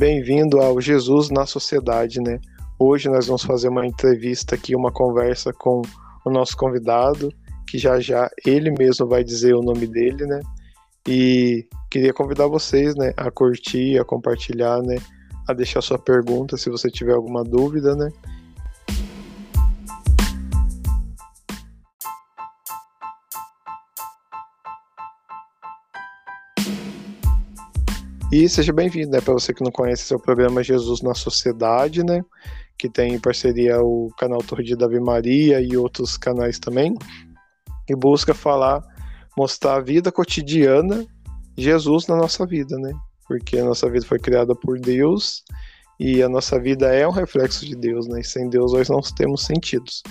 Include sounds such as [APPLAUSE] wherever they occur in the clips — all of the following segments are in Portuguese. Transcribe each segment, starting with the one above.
Bem-vindo ao Jesus na Sociedade, né? Hoje nós vamos fazer uma entrevista aqui, uma conversa com o nosso convidado, que já já ele mesmo vai dizer o nome dele, né? E queria convidar vocês, né, a curtir, a compartilhar, né, a deixar sua pergunta se você tiver alguma dúvida, né? E seja bem-vindo, né? Para você que não conhece, é o programa Jesus na Sociedade, né? Que tem em parceria o canal Torre de Davi Maria e outros canais também. E busca falar, mostrar a vida cotidiana Jesus na nossa vida, né? Porque a nossa vida foi criada por Deus e a nossa vida é um reflexo de Deus, né? E sem Deus nós não temos sentidos.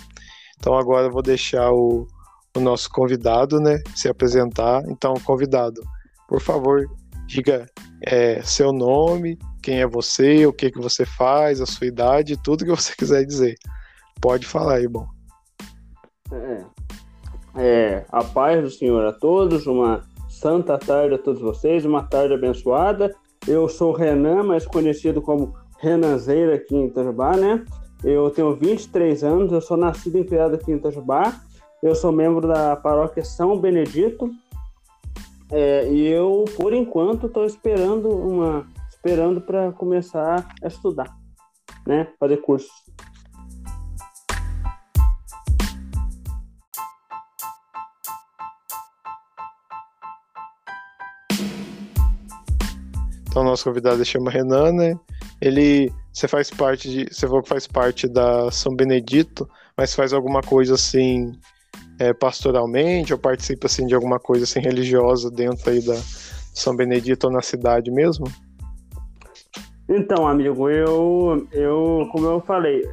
Então agora eu vou deixar o, o nosso convidado, né, se apresentar. Então, convidado, por favor, diga é, seu nome, quem é você, o que, que você faz, a sua idade, tudo que você [LAUGHS] quiser dizer. Pode falar aí, bom. É, é, a paz do Senhor a todos, uma santa tarde a todos vocês, uma tarde abençoada. Eu sou Renan, mais conhecido como Renanzeira aqui em Itajubá, né? Eu tenho 23 anos, eu sou nascido e criado aqui em Itajubá. Eu sou membro da paróquia São Benedito, é, e eu, por enquanto, estou esperando uma, esperando para começar a estudar, né? Fazer curso. Então, nosso convidado chama Renan, né? Ele, você faz parte de, você falou que faz parte da São Benedito, mas faz alguma coisa assim é, pastoralmente ou participa assim de alguma coisa assim religiosa dentro aí da São Benedito ou na cidade mesmo? Então, amigo, eu, eu como eu falei,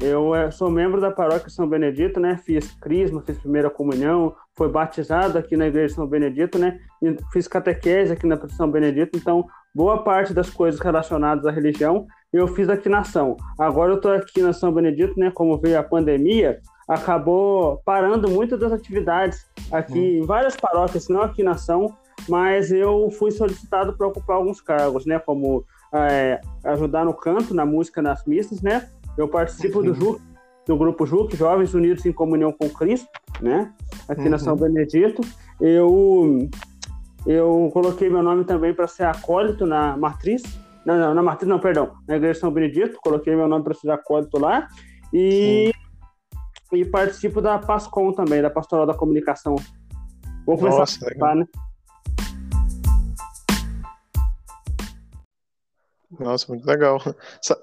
eu é, sou membro da paróquia São Benedito, né? Fiz crisma, fiz primeira comunhão, foi batizado aqui na igreja de São Benedito, né? Fiz catequese aqui na São Benedito, então boa parte das coisas relacionadas à religião eu fiz aqui na São. Agora eu estou aqui na São Benedito, né? Como veio a pandemia, acabou parando muitas das atividades aqui hum. em várias paróquias, não aqui na Ação, mas eu fui solicitado para ocupar alguns cargos, né, como é, ajudar no canto, na música, nas missas, né? Eu participo uhum. do JUC, do grupo JUC, Jovens Unidos em Comunhão com Cristo, né? Aqui uhum. na São Benedito. Eu eu coloquei meu nome também para ser acólito na matriz. Não, não, na matriz não, perdão. Na Igreja São Benedito, coloquei meu nome para ser acólito lá. E e participo da PASCOM também, da Pastoral da Comunicação. Vou começar Nossa, a participar, né? Nossa, muito legal.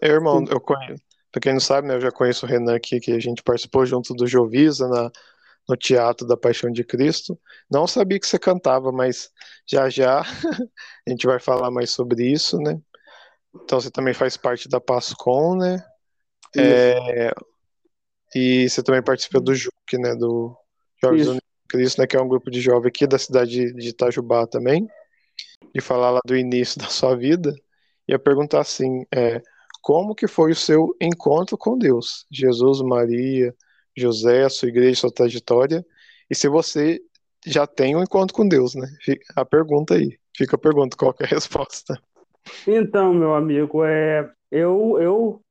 irmão, eu conheço, pra quem não sabe, né, eu já conheço o Renan aqui, que a gente participou junto do Jovisa na, no Teatro da Paixão de Cristo. Não sabia que você cantava, mas já já [LAUGHS] a gente vai falar mais sobre isso, né? Então você também faz parte da PASCOM, né? É, e você também participa do JUC, né? Do Jovens Unidos Cristo, né? Que é um grupo de jovens aqui da cidade de Itajubá também. E falar lá do início da sua vida. E a perguntar assim, é, como que foi o seu encontro com Deus? Jesus, Maria, José, a sua igreja, sua trajetória. E se você já tem um encontro com Deus, né? A pergunta aí. Fica a pergunta, qual é a [LAUGHS] resposta? Então, meu amigo, é, eu, eu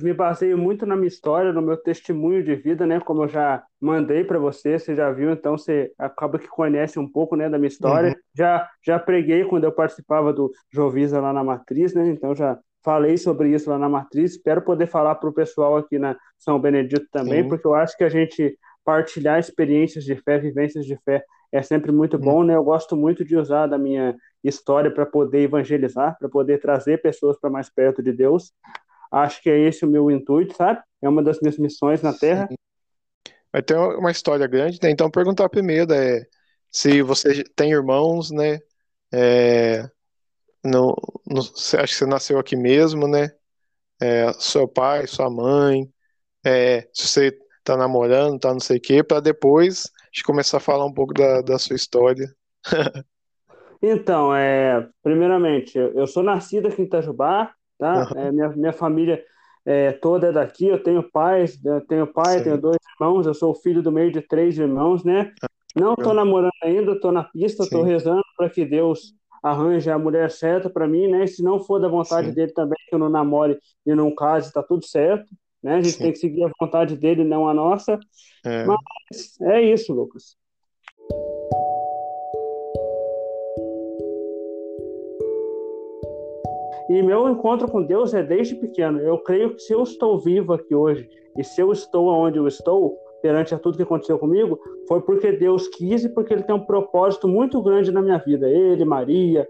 me baseio muito na minha história, no meu testemunho de vida, né? Como eu já mandei para você, você já viu, então você acaba que conhece um pouco, né, da minha história. Uhum. Já, já preguei quando eu participava do Jovisa lá na Matriz, né? Então já falei sobre isso lá na Matriz. Espero poder falar para o pessoal aqui na São Benedito também, Sim. porque eu acho que a gente partilhar experiências de fé, vivências de fé, é sempre muito uhum. bom, né? Eu gosto muito de usar da minha história para poder evangelizar, para poder trazer pessoas para mais perto de Deus. Acho que é esse o meu intuito, sabe? É uma das minhas missões na Terra. Vai ter uma história grande, né? Então perguntar primeiro é se você tem irmãos, né? É, no, acho que você nasceu aqui mesmo, né? É, seu pai, sua mãe, é, se você tá namorando, tá não sei o quê, para depois gente começar a falar um pouco da, da sua história. [LAUGHS] Então, é, primeiramente, eu sou nascido aqui em Itajubá, tá? Uhum. É, minha, minha família é, toda é daqui, eu tenho pais, eu tenho pai, Sim. tenho dois irmãos, eu sou o filho do meio de três irmãos, né? Não estou namorando ainda, estou na pista, estou rezando para que Deus arranje a mulher certa para mim, né? Se não for da vontade Sim. dele também, que eu não namore e não case, tá tudo certo, né? A gente Sim. tem que seguir a vontade dele, não a nossa. É. Mas é isso, Lucas. E meu encontro com Deus é desde pequeno. Eu creio que se eu estou vivo aqui hoje e se eu estou onde eu estou, perante a tudo que aconteceu comigo, foi porque Deus quis e porque Ele tem um propósito muito grande na minha vida. Ele, Maria,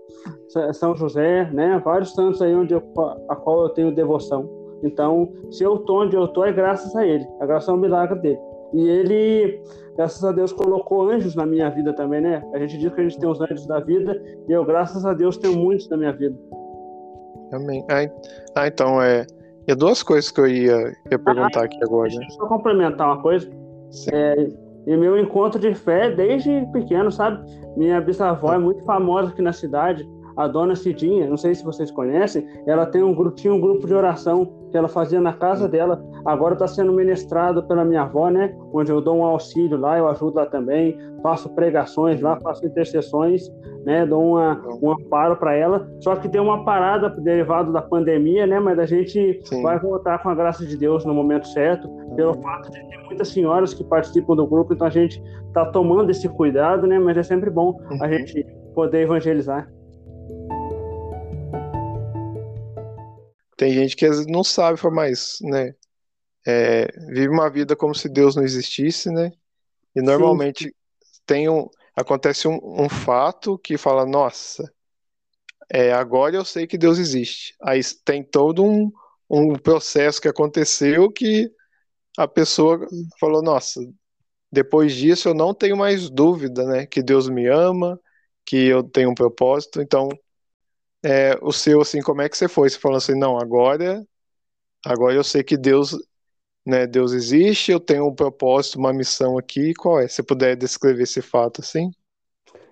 São José, né? Vários santos aí onde eu, a qual eu tenho devoção. Então, se eu estou onde eu estou, é graças a Ele. A graça é um milagre dele. E Ele, graças a Deus, colocou anjos na minha vida também, né? A gente diz que a gente tem os anjos da vida e eu, graças a Deus, tenho muitos na minha vida. Amém. Ah, então é. E duas coisas que eu ia, ia perguntar ah, aqui agora. Deixa eu só complementar uma coisa. É, e meu encontro de fé desde pequeno, sabe? Minha bisavó é muito famosa aqui na cidade, a dona Cidinha, não sei se vocês conhecem, ela tem um grupo, tinha um grupo de oração que ela fazia na casa dela. Agora está sendo ministrado pela minha avó, né? Onde eu dou um auxílio lá, eu ajudo lá também, faço pregações lá, faço intercessões, né? Dou uma, um amparo para ela. Só que deu uma parada derivado da pandemia, né? Mas a gente Sim. vai voltar com a graça de Deus no momento certo, pelo fato de ter muitas senhoras que participam do grupo, então a gente está tomando esse cuidado, né? Mas é sempre bom a uhum. gente poder evangelizar. Tem gente que às vezes não sabe, mas, né? É, vive uma vida como se Deus não existisse, né? E normalmente Sim. tem um, acontece um, um, fato que fala, nossa, é, agora eu sei que Deus existe. Aí tem todo um, um processo que aconteceu que a pessoa falou, nossa, depois disso eu não tenho mais dúvida, né? Que Deus me ama, que eu tenho um propósito. Então, é, o seu, assim, como é que você foi? Você falou assim, não, agora, agora eu sei que Deus, né, Deus existe, eu tenho um propósito, uma missão aqui, qual é? Se puder descrever esse fato, assim,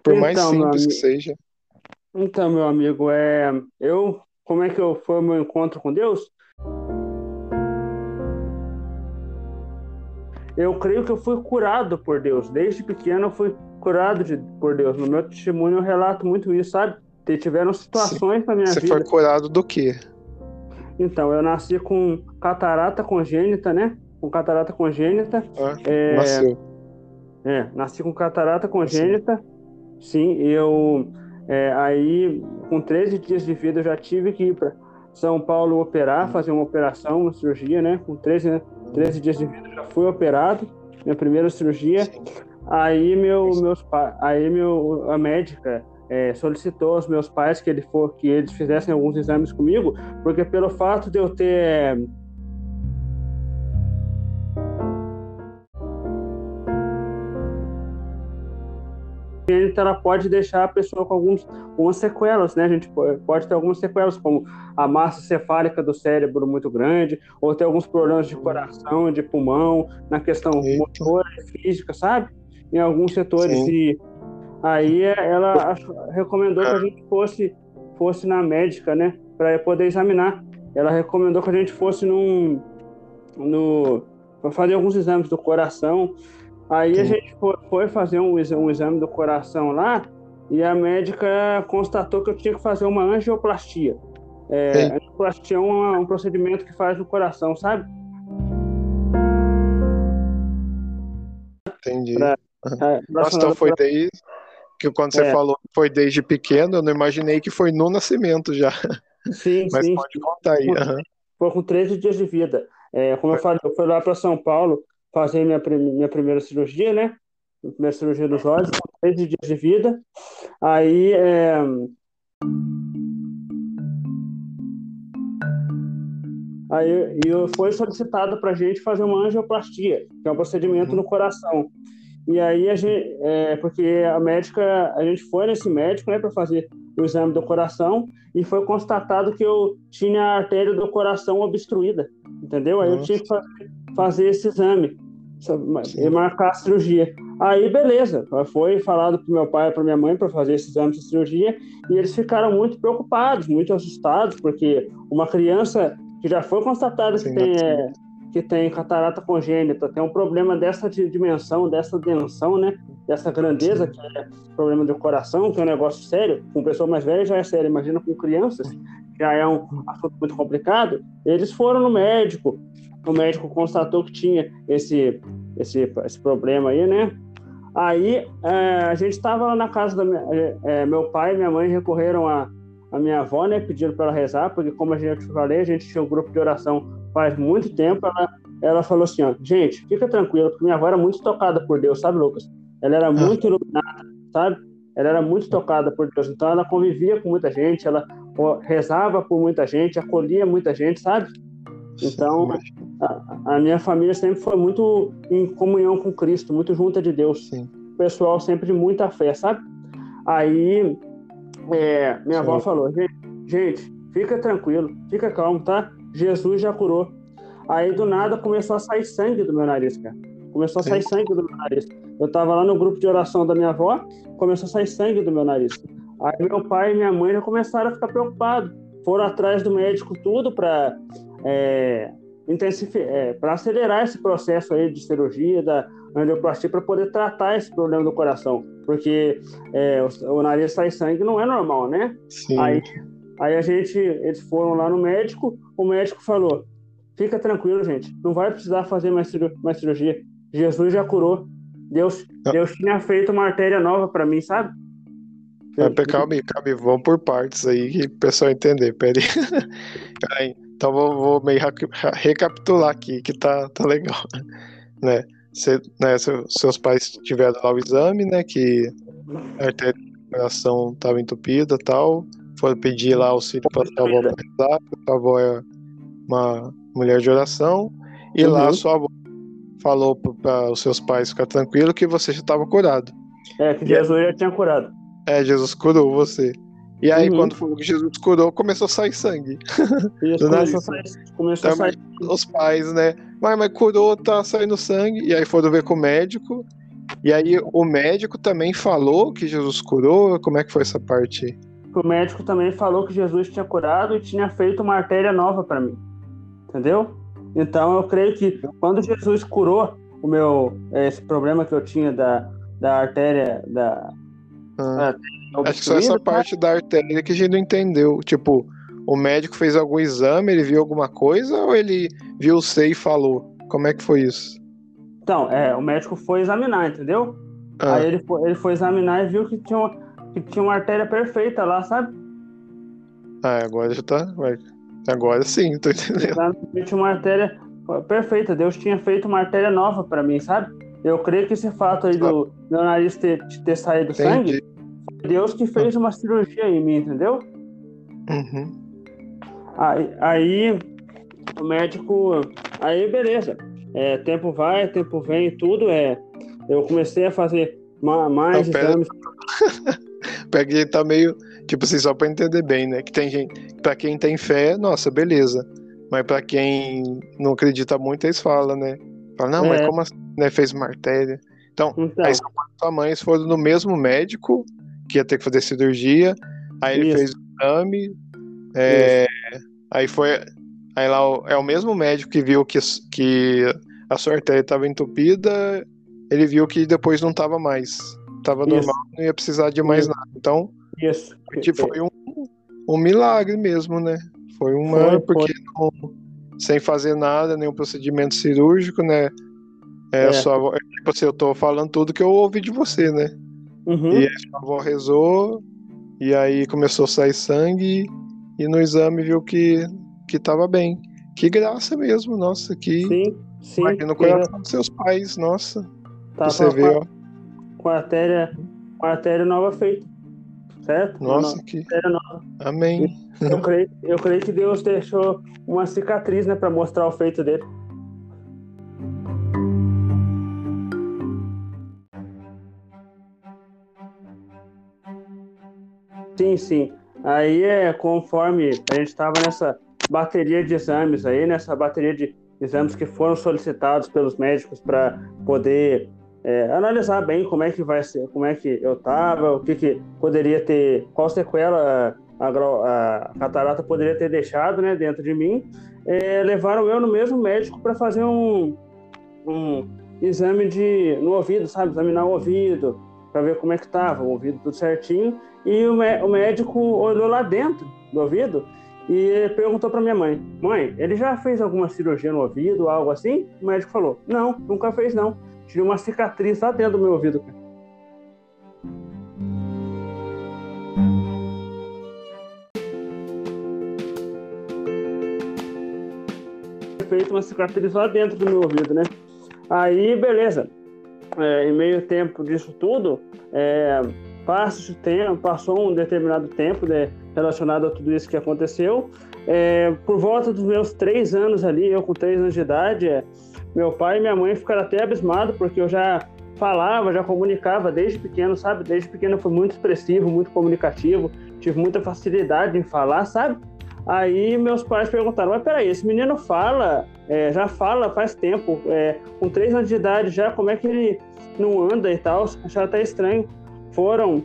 por então, mais simples que seja. Então, meu amigo, é, eu, como é que eu, foi o meu encontro com Deus? Eu creio que eu fui curado por Deus. Desde pequeno eu fui curado de, por Deus. No meu testemunho eu relato muito isso, sabe? Tiveram situações na minha Você vida. Você foi curado do quê? Então, eu nasci com catarata congênita, né? Com catarata congênita. Ah, é... Nasceu. É, nasci com catarata congênita. Sim, Sim eu. É, aí, com 13 dias de vida, eu já tive que ir para São Paulo operar, hum. fazer uma operação, uma cirurgia, né? Com 13, né? 13 dias de vida, eu já fui operado, minha primeira cirurgia. Sim. Aí, meu, meus, aí meu, a médica é, solicitou aos meus pais que, ele for, que eles fizessem alguns exames comigo, porque pelo fato de eu ter ela pode deixar a pessoa com alguns, algumas sequelas, né? A gente pode ter algumas sequelas, como a massa cefálica do cérebro muito grande, ou ter alguns problemas de coração, de pulmão, na questão motora e física, sabe? Em alguns setores Sim. e Aí ela recomendou que a gente fosse, fosse na médica, né? Para poder examinar. Ela recomendou que a gente fosse num. No, para fazer alguns exames do coração. Aí Sim. a gente foi, fazer um, um exame do coração lá e a médica constatou que eu tinha que fazer uma angioplastia. É, angioplastia é um, um procedimento que faz no coração, sabe? Entendi. Pra, é, Nossa, então foi daí, que quando você é. falou que foi desde pequeno, eu não imaginei que foi no nascimento já. Sim, [LAUGHS] Mas sim. pode contar aí. Foi, uhum. foi com 13 dias de vida. É, como eu falei, eu fui lá para São Paulo fazer minha, minha primeira cirurgia, né? Minha primeira cirurgia dos olhos, com 13 dias de vida. Aí. É... Aí eu foi solicitado para a gente fazer uma angioplastia, que é um procedimento no coração. E aí a gente, é, porque a médica, a gente foi nesse médico, né, para fazer o exame do coração e foi constatado que eu tinha a artéria do coração obstruída, entendeu? Aí Nossa. eu tinha que fazer, fazer esse exame e marcar a cirurgia. Aí beleza, foi falado para meu pai e para minha mãe para fazer esse exame de cirurgia e eles ficaram muito preocupados, muito assustados porque uma criança que já foi constatada que tem é, que tem catarata congênita, tem um problema dessa dimensão, dessa dimensão, né? Dessa grandeza, que é problema do coração, que é um negócio sério. Com pessoa mais velha já é sério, imagina com crianças, já é um assunto muito complicado. Eles foram no médico, o médico constatou que tinha esse, esse, esse problema aí, né? Aí é, a gente estava lá na casa da minha, é, é, meu pai e minha mãe recorreram a, a minha avó, né? Pediram para ela rezar, porque como a gente falei, a gente tinha um grupo de oração faz muito tempo. Ela, ela falou assim, ó, gente, fica tranquilo, porque minha avó era muito tocada por Deus, sabe, Lucas? Ela era ah. muito iluminada, sabe? Ela era muito tocada por Deus, então ela convivia com muita gente, ela rezava por muita gente, acolhia muita gente, sabe? Então, a, a, minha família sempre foi muito em comunhão com Cristo, muito junta de Deus. Sim. Pessoal sempre de muita fé, sabe? Aí, é, minha Sim. avó falou: gente, gente, fica tranquilo, fica calmo, tá? Jesus já curou. Aí, do nada, começou a sair sangue do meu nariz, cara. Começou a sair Sim. sangue do meu nariz. Eu tava lá no grupo de oração da minha avó, começou a sair sangue do meu nariz. Aí, meu pai e minha mãe já começaram a ficar preocupados. Foram atrás do médico, tudo para é, é, para acelerar esse processo aí de cirurgia da angioplastia para poder tratar esse problema do coração, porque é, o, o, nariz sai sangue não é normal, né? Sim. Aí, aí a gente, eles foram lá no médico, o médico falou: fica tranquilo, gente, não vai precisar fazer mais, mais cirurgia. Jesus já curou. Deus, Deus tinha feito uma artéria nova para mim, sabe? É, calma aí, calma aí, vamos por partes aí que o pessoal entender. Pera [LAUGHS] aí. Então vou, vou meio recapitular aqui, que tá, tá legal. [LAUGHS] Né? Cê, né, seus pais tiveram lá o exame, né? Que a artéria do coração estava entupida e tal. Foram pedir lá auxílio para sua avó rezar, sua avó é uma mulher de oração. E uhum. lá sua avó falou para os seus pais ficar tranquilo que você já estava curado. É, que Jesus já tinha curado. É, Jesus curou você. E aí, uhum. quando foi que Jesus curou, começou a sair sangue. Isso, [LAUGHS] começou, a sair, começou então, a sair. Os pais, né? Mas, mas curou, tá saindo sangue. E aí foram ver com o médico. E aí o médico também falou que Jesus curou. Como é que foi essa parte? O médico também falou que Jesus tinha curado e tinha feito uma artéria nova para mim. Entendeu? Então eu creio que quando Jesus curou o meu esse problema que eu tinha da, da artéria da, ah. Acho que só essa parte da artéria que a gente não entendeu. Tipo, o médico fez algum exame, ele viu alguma coisa ou ele viu o C e falou? Como é que foi isso? Então, é, o médico foi examinar, entendeu? Ah. Aí ele foi, ele foi examinar e viu que tinha, uma, que tinha uma artéria perfeita lá, sabe? Ah, agora já tá. Agora sim, tô entendendo. Tinha uma artéria perfeita. Deus tinha feito uma artéria nova para mim, sabe? Eu creio que esse fato aí do meu nariz ter, ter saído Entendi. sangue, Deus que fez uma cirurgia em mim, entendeu? Uhum. Aí, aí o médico. Aí beleza. É, tempo vai, tempo vem, tudo é. Eu comecei a fazer mais Não, exames. [LAUGHS] Pega tá meio. Tipo assim, só pra entender bem, né? Que tem gente. Pra quem tem fé, nossa, beleza. Mas pra quem não acredita muito, eles falam, né? Fala, não, é. mas como assim, né? Fez uma artéria. Então, então. aí sua mãe foram no mesmo médico, que ia ter que fazer cirurgia. Aí ele Isso. fez o exame. É, aí foi. Aí lá é o mesmo médico que viu que, que a sua artéria estava entupida. Ele viu que depois não estava mais. Tava Isso. normal, não ia precisar de mais Isso. nada. Então, Isso. foi um, um milagre mesmo, né? Foi uma. Foi, porque foi. Não, sem fazer nada, nenhum procedimento cirúrgico, né? É, é. Sua, tipo assim, eu tô falando tudo que eu ouvi de você, né? Uhum. E a sua avó rezou, e aí começou a sair sangue, e no exame viu que, que tava bem. Que graça mesmo, nossa, que. Sim, sim. no coração dos seus pais, nossa. Tava você vê, ó. Com a artéria, com a artéria nova feita. Certo? Nossa, que. Amém. Eu [LAUGHS] creio, eu creio que Deus deixou uma cicatriz, né, para mostrar o feito dele. Sim, sim. Aí é conforme a gente estava nessa bateria de exames aí, nessa bateria de exames que foram solicitados pelos médicos para poder é, analisar bem como é que vai ser, como é que eu estava, o que, que poderia ter, qual sequela a, a, catarata poderia ter deixado né, dentro de mim, é, levaram eu no mesmo médico para fazer um, um exame de, no ouvido, sabe? Examinar o ouvido, para ver como é que estava, o ouvido tudo certinho. E o, o médico olhou lá dentro do ouvido e perguntou para minha mãe: Mãe, ele já fez alguma cirurgia no ouvido, algo assim? O médico falou: Não, nunca fez não. Tinha uma cicatriz lá dentro do meu ouvido. Feito uma cicatriz lá dentro do meu ouvido, né? Aí, beleza. É, em meio tempo disso tudo, é, passa tempo, passou um determinado tempo né, relacionado a tudo isso que aconteceu. É, por volta dos meus três anos ali, eu com três anos de idade, é, meu pai e minha mãe ficaram até abismados, porque eu já falava, já comunicava desde pequeno, sabe? Desde pequeno eu fui muito expressivo, muito comunicativo, tive muita facilidade em falar, sabe? Aí meus pais perguntaram, mas peraí, esse menino fala, é, já fala faz tempo, é, com três anos de idade já, como é que ele não anda e tal? Acharam até estranho. Foram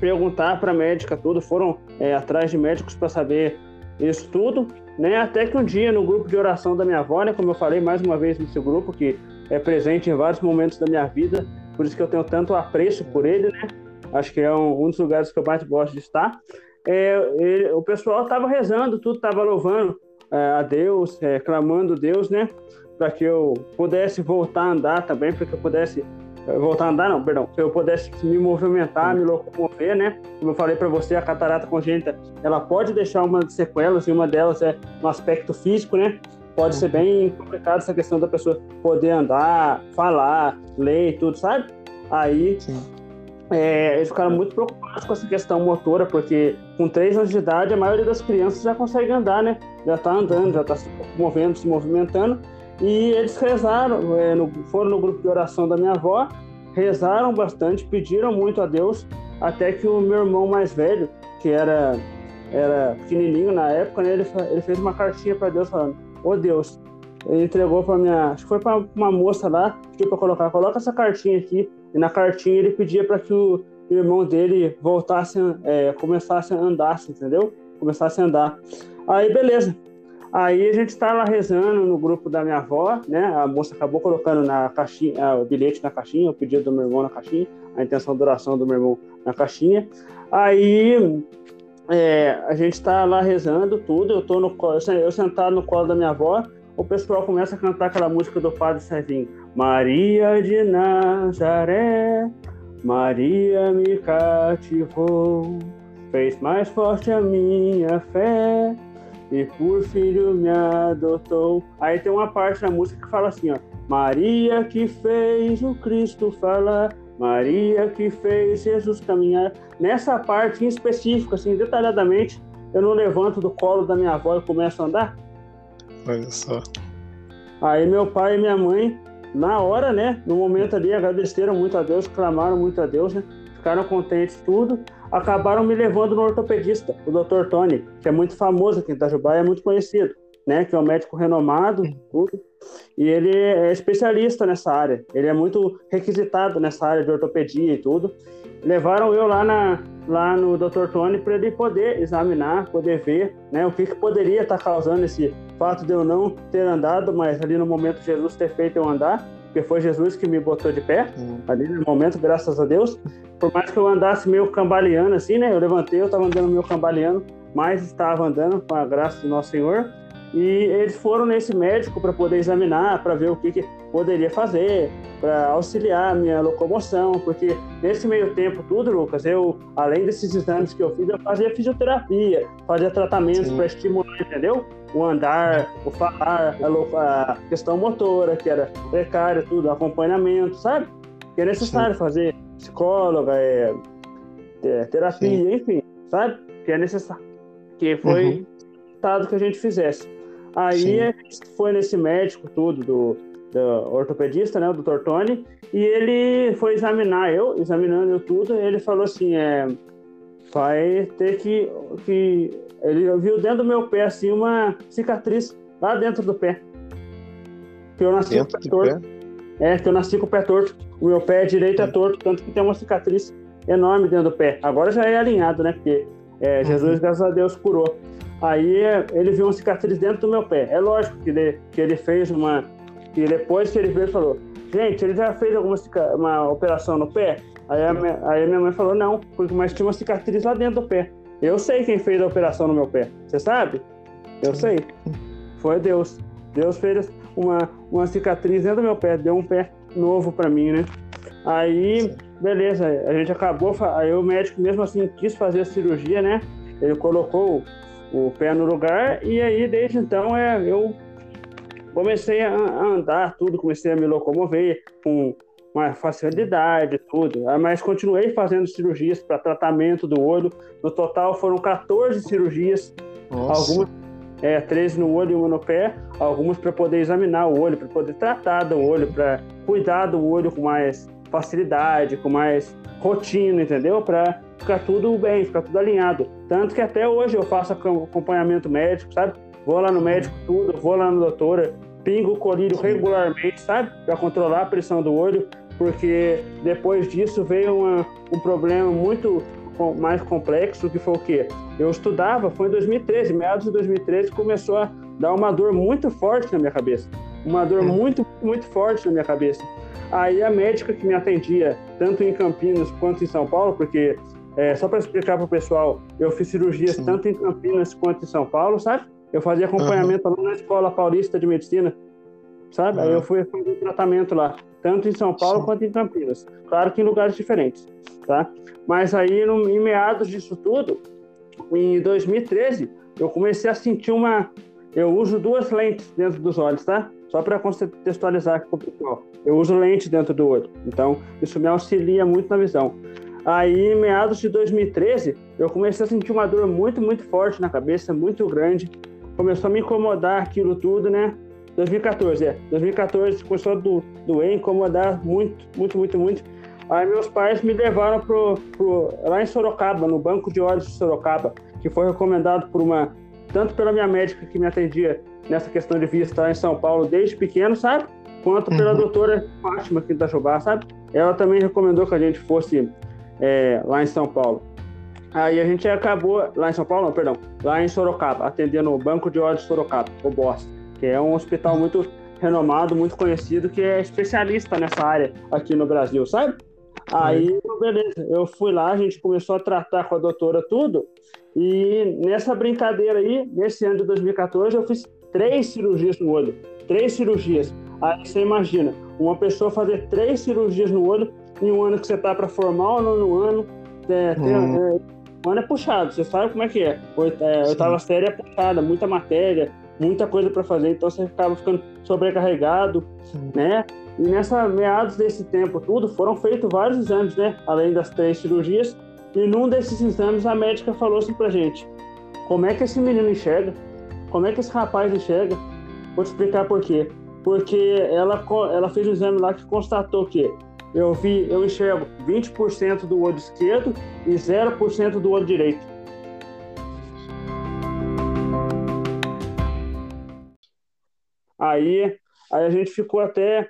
perguntar para médica tudo, foram é, atrás de médicos para saber isso tudo, né? Até que um dia no grupo de oração da minha avó, né, como eu falei mais uma vez nesse grupo que é presente em vários momentos da minha vida, por isso que eu tenho tanto apreço por ele, né? Acho que é um, um dos lugares que eu mais gosto de estar é, ele, o pessoal estava rezando, tudo estava louvando é, a Deus, é, clamando Deus, né? Para que eu pudesse voltar a andar também, para que eu pudesse voltar a andar, não, perdão, que eu pudesse me movimentar, me locomover, né? Como eu falei para você, a catarata congênita, ela pode deixar uma sequelas e uma delas é no aspecto físico, né? Pode ser bem complicado essa questão da pessoa poder andar, falar, ler e tudo, sabe? Aí Sim é, eles ficaram muito preocupados com essa questão motora, porque com 3 anos de idade a maioria das crianças já consegue andar, né? Já está andando, já está se movendo, se movimentando. E eles rezaram, é, foram no grupo de oração da minha avó, rezaram bastante, pediram muito a Deus, até que o meu irmão mais velho, que era, era pequenininho na época, né, ele, ele fez uma cartinha para Deus falando: Ô Deus, ele entregou para minha. Acho que foi para uma moça lá, pediu para colocar: coloca essa cartinha aqui e na cartinha ele pedia para que o irmão dele voltasse, é, começasse a andar, entendeu? Começasse a andar. Aí, beleza. Aí a gente está lá rezando no grupo da minha avó, né? A moça acabou colocando na caixinha, o bilhete na caixinha, o pedido do meu irmão na caixinha, a intenção de oração do meu irmão na caixinha. Aí é, a gente está lá rezando tudo, eu tô no eu sentado no colo da minha avó, o pessoal começa a cantar aquela música do Padre Serginho. Maria de Nazaré, Maria me cativou, fez mais forte a minha fé e por filho me adotou. Aí tem uma parte da música que fala assim, ó. Maria que fez o Cristo falar, Maria que fez Jesus caminhar. Nessa parte em específico, assim, detalhadamente, eu não levanto do colo da minha avó e começo a andar. Olha só. Aí meu pai e minha mãe, na hora, né? No momento ali, agradeceram muito a Deus, clamaram muito a Deus, né? Ficaram contentes tudo. Acabaram me levando no ortopedista, o Dr. Tony, que é muito famoso aqui em Itajubá, é muito conhecido, né? Que é um médico renomado, tudo. E ele é especialista nessa área. Ele é muito requisitado nessa área de ortopedia e tudo. Levaram eu lá na, lá no Dr. Tony para ele poder examinar, poder ver né, o que, que poderia estar tá causando esse fato de eu não ter andado, mas ali no momento Jesus ter feito eu andar, porque foi Jesus que me botou de pé, uhum. ali no momento, graças a Deus. Por mais que eu andasse meio cambaleando assim, né? Eu levantei, eu estava andando meio cambaleando, mas estava andando com a graça do nosso Senhor. E eles foram nesse médico para poder examinar, para ver o que, que poderia fazer, para auxiliar a minha locomoção, porque nesse meio tempo tudo, Lucas, eu, além desses exames que eu fiz, eu fazia fisioterapia, fazia tratamentos para estimular, entendeu? O andar, o falar, a, questão motora, que era precária, tudo, acompanhamento, sabe? Que é necessário Sim. fazer psicóloga, é, é, terapia, Sim. enfim, sabe? Que é necessário. Que foi uhum. que a gente fizesse. Aí Sim. a gente foi nesse médico tudo, do, do ortopedista, né, o Dr. Tony, e ele foi examinar eu, examinando eu tudo, ele falou assim, é, vai ter que, que... Ele viu dentro do meu pé, assim, uma cicatriz lá dentro do pé. Que eu nasci dentro com o pé torto. Pé? É, que eu nasci com o pé torto. O meu pé direito é torto, tanto que tem uma cicatriz enorme dentro do pé. Agora já é alinhado, né? Porque É, Jesus, uhum. graças a Deus, curou. Aí ele viu uma cicatriz dentro do meu pé. É lógico que ele, que ele fez uma. E depois que ele veio, falou: Gente, ele já fez alguma uma operação no pé? Aí a, minha, aí a minha mãe falou: Não, porque mas tinha uma cicatriz lá dentro do pé. Eu sei quem fez a operação no meu pé. Você sabe? Eu sei. Foi Deus. Deus fez uma, uma cicatriz dentro do meu pé, deu um pé novo para mim, né? Aí, beleza, a gente acabou, aí o médico mesmo assim quis fazer a cirurgia, né? Ele colocou o pé no lugar e aí desde então é, eu comecei a, andar tudo, comecei a me locomover com uma facilidade, tudo. Ah, mas continuei fazendo cirurgias para tratamento do olho. No total foram 14 cirurgias, Nossa. algumas é, 13 no olho e uma no pé, algumas para poder examinar o olho, para poder tratar do olho, para cuidar do olho com mais facilidade, com mais rotina, entendeu? Para ficar tudo bem, ficar tudo alinhado. Tanto que até hoje eu faço acompanhamento médico, sabe? Vou lá no médico tudo, vou lá na doutora, pingo o colírio regularmente, sabe? Para controlar a pressão do olho, porque depois disso veio uma, um problema muito mais complexo, que foi o quê? Eu estudava, foi em 2013, meados de 2013, começou a dar uma dor muito forte na minha cabeça. Uma dor hum. muito, muito forte na minha cabeça. Aí a médica que me atendia, tanto em Campinas quanto em São Paulo, porque é, só para explicar para o pessoal, eu fiz cirurgias Sim. tanto em Campinas quanto em São Paulo, sabe? Eu fazia acompanhamento uhum. lá na Escola Paulista de Medicina, sabe? Uhum. Aí eu fui fazer tratamento lá, tanto em São Paulo Sim. quanto em Campinas. Claro que em lugares diferentes, tá? Mas aí, no, em meados disso tudo, em 2013, eu comecei a sentir uma. Eu uso duas lentes dentro dos olhos, tá? Só para contextualizar aqui para o pessoal. Eu uso lente dentro do olho, então isso me auxilia muito na visão. Aí, em meados de 2013, eu comecei a sentir uma dor muito, muito forte na cabeça, muito grande. Começou a me incomodar aquilo tudo, né? 2014, é. 2014 começou a do, doer, incomodar muito, muito, muito, muito. Aí meus pais me levaram pro, pro, lá em Sorocaba, no Banco de Olhos de Sorocaba, que foi recomendado por uma, tanto pela minha médica que me atendia nessa questão de vista em São Paulo desde pequeno, sabe? Quanto pela uhum. doutora Fátima aqui da Jubá, sabe? Ela também recomendou que a gente fosse é, lá em São Paulo. Aí a gente acabou, lá em São Paulo, não, perdão, lá em Sorocaba, atendendo o Banco de Olhos de Sorocaba, o BOS, que é um hospital muito renomado, muito conhecido, que é especialista nessa área aqui no Brasil, sabe? Aí, beleza, eu fui lá, a gente começou a tratar com a doutora tudo, e nessa brincadeira aí, nesse ano de 2014, eu fiz três cirurgias no olho. Três cirurgias. Aí você imagina, uma pessoa fazer três cirurgias no olho em um ano que você tá para formar ou no ano. É, tem, hum. é, ano é puxado, você sabe como é que é. é oitava série é puxada, muita matéria, muita coisa para fazer, então você acaba ficando sobrecarregado, né? E nessa meados desse tempo tudo, foram feitos vários exames, né? Além das três cirurgias. E num desses exames a médica falou assim pra gente: como é que esse menino enxerga? Como é que esse rapaz enxerga? Vou te explicar por quê. Porque ela, ela fez um exame lá que constatou que eu vi, eu enxergo 20% do olho esquerdo e 0% do olho direito. Aí, aí a gente ficou até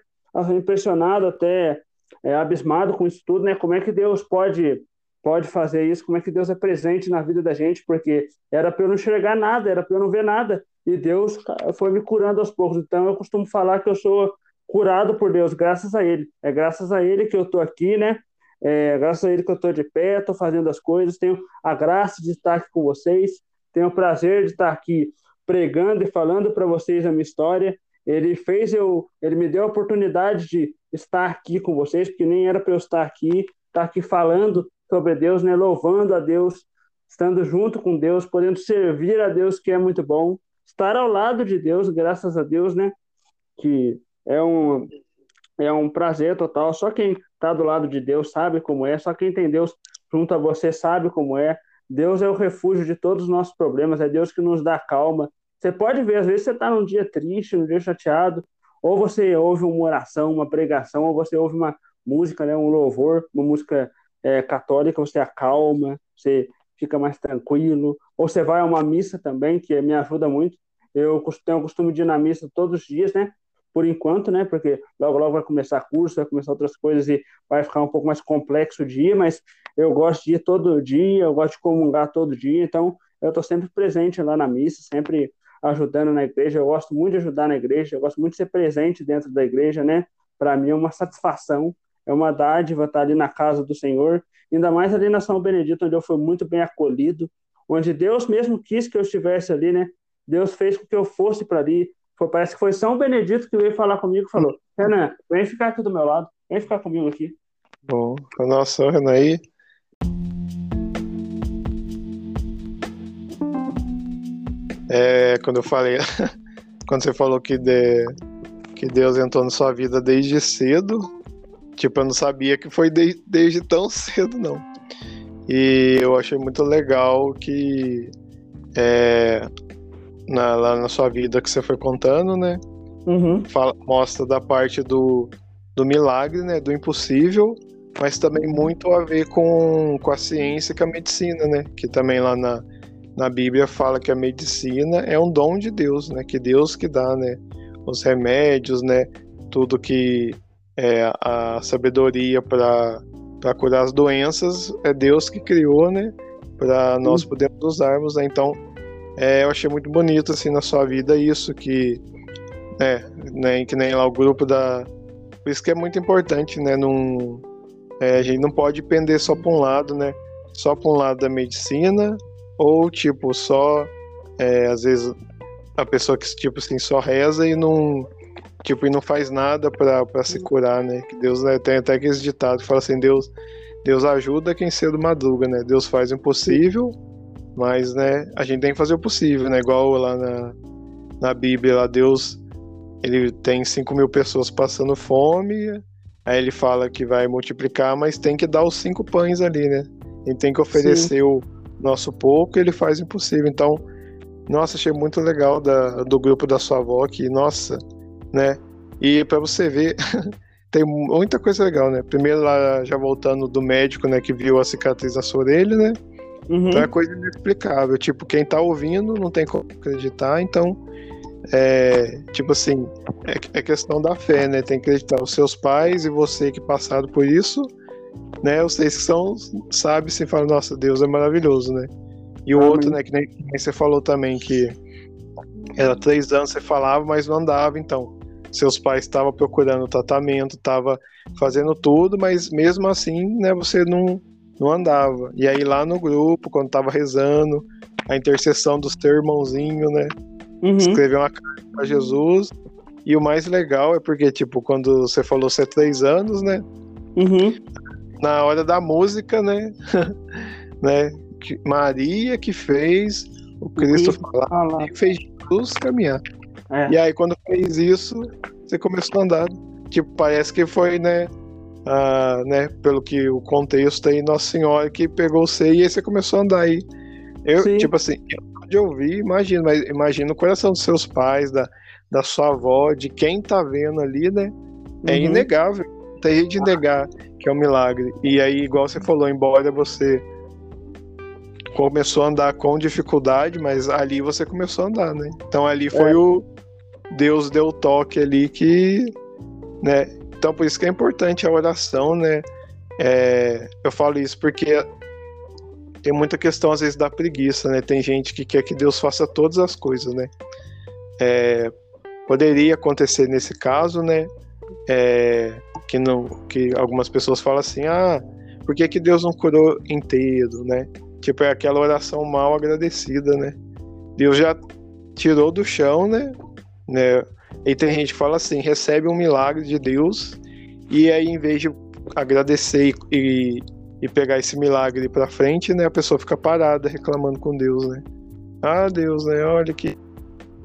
impressionado, até é, abismado com isso tudo, né? Como é que Deus pode pode fazer isso? Como é que Deus é presente na vida da gente? Porque era para eu não enxergar nada, era para eu não ver nada, e Deus foi me curando aos poucos. Então eu costumo falar que eu sou curado por Deus, graças a Ele. É graças a Ele que eu estou aqui, né? É graças a Ele que eu estou de pé, estou fazendo as coisas. Tenho a graça de estar aqui com vocês. Tenho o prazer de estar aqui pregando e falando para vocês a minha história. Ele fez eu, ele me deu a oportunidade de estar aqui com vocês, porque nem era para eu estar aqui, estar aqui falando sobre Deus, né? Louvando a Deus, estando junto com Deus, podendo servir a Deus, que é muito bom. Estar ao lado de Deus, graças a Deus, né? Que é um, é um prazer total. Só quem está do lado de Deus sabe como é, só quem tem Deus junto a você sabe como é. Deus é o refúgio de todos os nossos problemas, é Deus que nos dá calma. Você pode ver, às vezes você está num dia triste, num dia chateado, ou você ouve uma oração, uma pregação, ou você ouve uma música, né, um louvor, uma música é, católica, você acalma, você fica mais tranquilo, ou você vai a uma missa também, que me ajuda muito. Eu tenho o costume de ir na missa todos os dias, né? por enquanto, né? Porque logo, logo vai começar curso, vai começar outras coisas e vai ficar um pouco mais complexo o dia, mas eu gosto de ir todo dia, eu gosto de comungar todo dia, então eu estou sempre presente lá na missa, sempre ajudando na igreja. Eu gosto muito de ajudar na igreja, eu gosto muito de ser presente dentro da igreja, né? Para mim é uma satisfação, é uma dádiva estar ali na casa do Senhor, ainda mais ali na São Benedito, onde eu fui muito bem acolhido, onde Deus mesmo quis que eu estivesse ali, né? Deus fez com que eu fosse para ali, foi, parece que foi São Benedito que veio falar comigo e falou: Renan, vem ficar aqui do meu lado, vem ficar comigo aqui. Bom, nossa, Renan aí. É, quando eu falei, [LAUGHS] quando você falou que, de, que Deus entrou na sua vida desde cedo, tipo, eu não sabia que foi de, desde tão [LAUGHS] cedo, não. E eu achei muito legal que é, na, lá na sua vida que você foi contando, né? Uhum. Fala, mostra da parte do, do milagre, né? Do impossível, mas também muito a ver com, com a ciência e com a medicina, né? Que também lá na, na Bíblia fala que a medicina é um dom de Deus, né? Que Deus que dá, né? Os remédios, né? Tudo que é a sabedoria para curar as doenças é Deus que criou, né? Para nós uhum. podermos usarmos, né? Então é, eu achei muito bonito assim na sua vida isso que é, né, que nem lá o grupo da por isso que é muito importante, né? Num, é, a gente não pode pender só para um lado, né? Só para um lado da medicina ou tipo só é, às vezes a pessoa que tipo assim só reza e não tipo e não faz nada para se curar, né? Que Deus né, tem até aquele ditado que fala assim Deus Deus ajuda quem cedo madruga, né? Deus faz o impossível mas, né, a gente tem que fazer o possível, né? Igual lá na, na Bíblia, lá Deus, ele tem 5 mil pessoas passando fome, aí ele fala que vai multiplicar, mas tem que dar os cinco pães ali, né? Ele tem que oferecer Sim. o nosso pouco ele faz o impossível. Então, nossa, achei muito legal da, do grupo da sua avó que, nossa, né? E para você ver, [LAUGHS] tem muita coisa legal, né? Primeiro lá, já voltando do médico, né, que viu a cicatriz na sua orelha, né? Uhum. Então é coisa inexplicável. Tipo, quem tá ouvindo não tem como acreditar, então. É, tipo assim, é, é questão da fé, né? Tem que acreditar. Os seus pais e você que passaram por isso, né? Vocês que são, sabe, se fala, nossa, Deus é maravilhoso, né? E o outro, né, que nem, que nem, você falou também, que era três anos você falava, mas não andava, então. Seus pais estavam procurando tratamento, estavam fazendo tudo, mas mesmo assim, né, você não, não andava. E aí lá no grupo, quando tava rezando, a intercessão do seu irmãozinho, né? Uhum. Escreveu uma carta pra Jesus. E o mais legal é porque, tipo, quando você falou você é três anos, né? Uhum. Na hora da música, né? [LAUGHS] né? Maria que fez o Cristo falar, falar. e fez Jesus caminhar. É. E aí, quando fez isso, você começou a andar. Tipo, parece que foi, né? ah, né, pelo que o contexto aí, Nossa Senhora que pegou você e aí você começou a andar aí. Eu, Sim. tipo assim, de ouvir, imagino, mas imagina o coração dos seus pais, da, da sua avó, de quem tá vendo ali, né? É uhum. inegável, tem de negar que é um milagre. E aí, igual você falou, embora você começou a andar com dificuldade, mas ali você começou a andar, né? Então ali foi é. o Deus deu o toque ali que, né? Então, por isso que é importante a oração, né? É, eu falo isso porque tem muita questão, às vezes, da preguiça, né? Tem gente que quer que Deus faça todas as coisas, né? É, poderia acontecer nesse caso, né? É, que, não, que algumas pessoas falam assim, ah, por que, que Deus não curou inteiro, né? Tipo, é aquela oração mal agradecida, né? Deus já tirou do chão, né? né? E tem gente que fala assim, recebe um milagre de Deus e aí em vez de agradecer e, e pegar esse milagre para frente, né, a pessoa fica parada reclamando com Deus, né? Ah, Deus, né? Olha que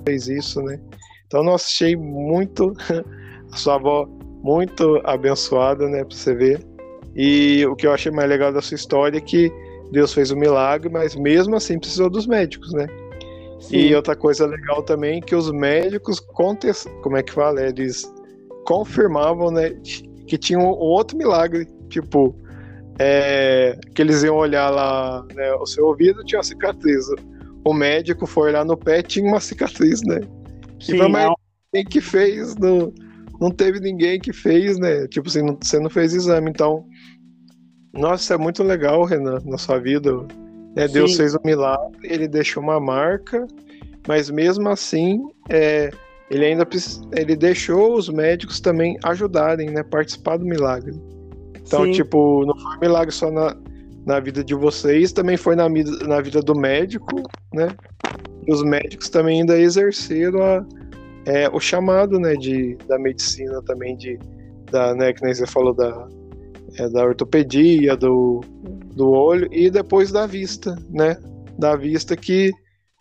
fez isso, né? Então, nossa, achei muito [LAUGHS] a sua avó muito abençoada, né, para você ver. E o que eu achei mais legal da sua história é que Deus fez o um milagre, mas mesmo assim precisou dos médicos, né? Sim. E outra coisa legal também que os médicos contest... como é que fala, eles confirmavam, né, que tinha um outro milagre, tipo, é, que eles iam olhar lá, né, o seu ouvido tinha uma cicatriz. O médico foi lá no pé tinha uma cicatriz, né? Sim, mais... ninguém que fez, não, não teve ninguém que fez, né? Tipo assim, não, você não fez exame, então. Nossa, é muito legal, Renan, na sua vida. É, Deus fez um milagre, ele deixou uma marca, mas mesmo assim, é, ele ainda ele deixou os médicos também ajudarem, né? Participar do milagre. Então, Sim. tipo, não foi um milagre só na, na vida de vocês, também foi na, na vida do médico, né? E os médicos também ainda exerceram a, é, o chamado, né, de, da medicina também, de, da, né, que nem você falou da, é, da ortopedia, do, do olho e depois da vista, né? Da vista que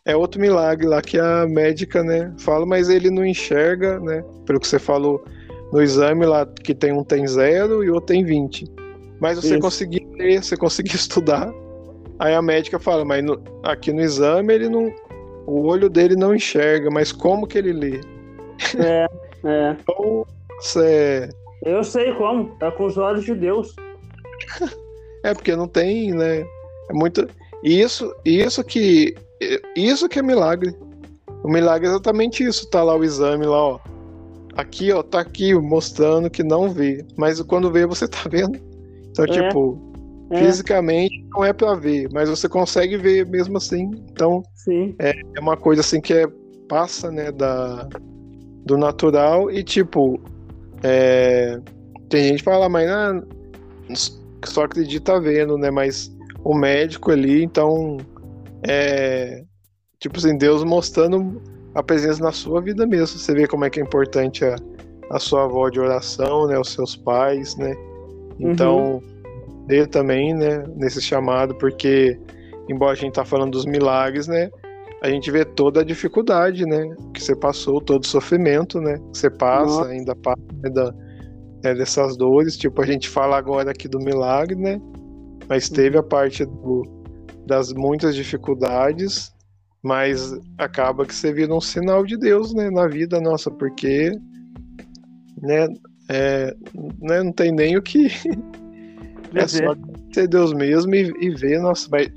é outro milagre lá que a médica, né, fala, mas ele não enxerga, né? Pelo que você falou no exame lá, que tem um tem zero e outro tem 20. Mas você Isso. conseguiu ler, você conseguiu [LAUGHS] estudar. Aí a médica fala, mas no, aqui no exame ele não. O olho dele não enxerga, mas como que ele lê? É, é. Então, você... Eu sei como, tá com os olhos de Deus. [LAUGHS] é, porque não tem, né? É muito. Isso, isso que. Isso que é milagre. O milagre é exatamente isso. Tá lá o exame lá, ó. Aqui, ó, tá aqui mostrando que não vê. Mas quando vê, você tá vendo. Então, é. tipo, é. fisicamente não é para ver, mas você consegue ver mesmo assim. Então. É, é uma coisa assim que é, passa, né, da, do natural e, tipo, é, tem gente que fala, mas ah, só acredita vendo, né? Mas o médico ali, então, é, tipo assim, Deus mostrando a presença na sua vida mesmo. Você vê como é que é importante a, a sua avó de oração, né? Os seus pais, né? Então, uhum. Ele também, né? Nesse chamado, porque, embora a gente tá falando dos milagres, né? A gente vê toda a dificuldade, né? Que você passou, todo o sofrimento, né? Que você passa, Nossa. ainda passa né, da, né, dessas dores. Tipo, a gente fala agora aqui do milagre, né? Mas teve a parte do, das muitas dificuldades, mas acaba que você vira um sinal de Deus, né? Na vida nossa, porque, né? É, né, não tem nem o que. [LAUGHS] é só ser Deus mesmo e, e ver, nossa, mas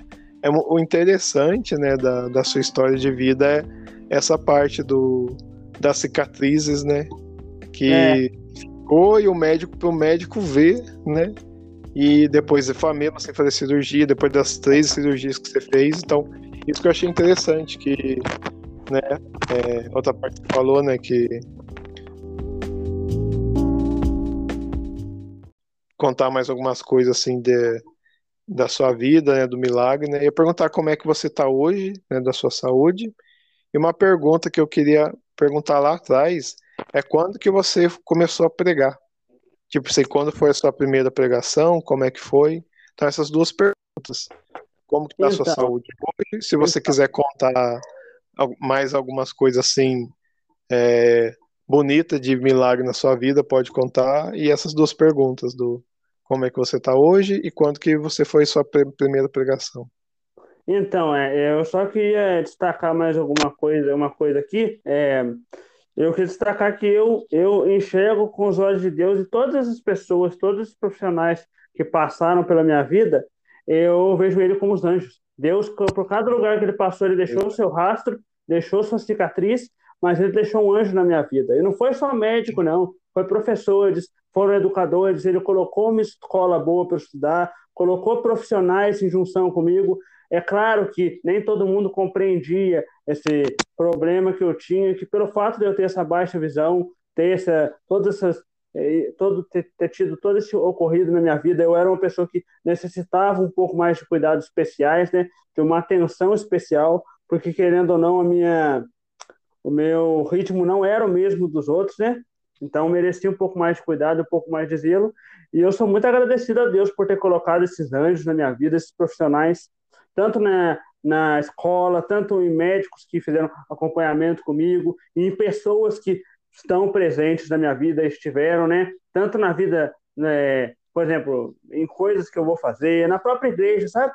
é, o interessante né, da, da sua história de vida é essa parte do, das cicatrizes, né? Que é. ficou e o médico, o médico vê, né? E depois foi mesmo sem fazer cirurgia, depois das três cirurgias que você fez. Então, isso que eu achei interessante, que, né? É, outra parte que falou, né? Que contar mais algumas coisas assim de, da sua vida, né, do milagre, né? Eu ia perguntar como é que você está hoje, né, da sua saúde. E uma pergunta que eu queria perguntar lá atrás é quando que você começou a pregar? Tipo, sei quando foi a sua primeira pregação, como é que foi? Então essas duas perguntas. Como que tá a sua então, saúde hoje? Se você então, quiser contar mais algumas coisas assim é, bonitas de milagre na sua vida, pode contar. E essas duas perguntas do como é que você está hoje e quando que você foi sua primeira pregação. Então, é, eu só queria destacar mais alguma coisa, uma coisa aqui. É, eu queria destacar que eu, eu enxergo com os olhos de Deus e todas as pessoas, todos os profissionais que passaram pela minha vida, eu vejo ele como os anjos. Deus, por cada lugar que ele passou, ele deixou o seu rastro, deixou sua cicatriz, mas ele deixou um anjo na minha vida. E não foi só médico, não. Foi professores, foram educadores, ele colocou uma escola boa para estudar, colocou profissionais em junção comigo. É claro que nem todo mundo compreendia esse problema que eu tinha, que pelo fato de eu ter essa baixa visão, ter essa, todas essas eh, todo ter, ter, tido todo esse ocorrido na minha vida, eu era uma pessoa que necessitava um pouco mais de cuidados especiais, né, de uma atenção especial, porque querendo ou não a minha o meu ritmo não era o mesmo dos outros, né? Então, merecia um pouco mais de cuidado, um pouco mais de zelo. E eu sou muito agradecido a Deus por ter colocado esses anjos na minha vida, esses profissionais, tanto na, na escola, tanto em médicos que fizeram acompanhamento comigo, e em pessoas que estão presentes na minha vida, estiveram, né? Tanto na vida, né, por exemplo, em coisas que eu vou fazer, na própria igreja, sabe?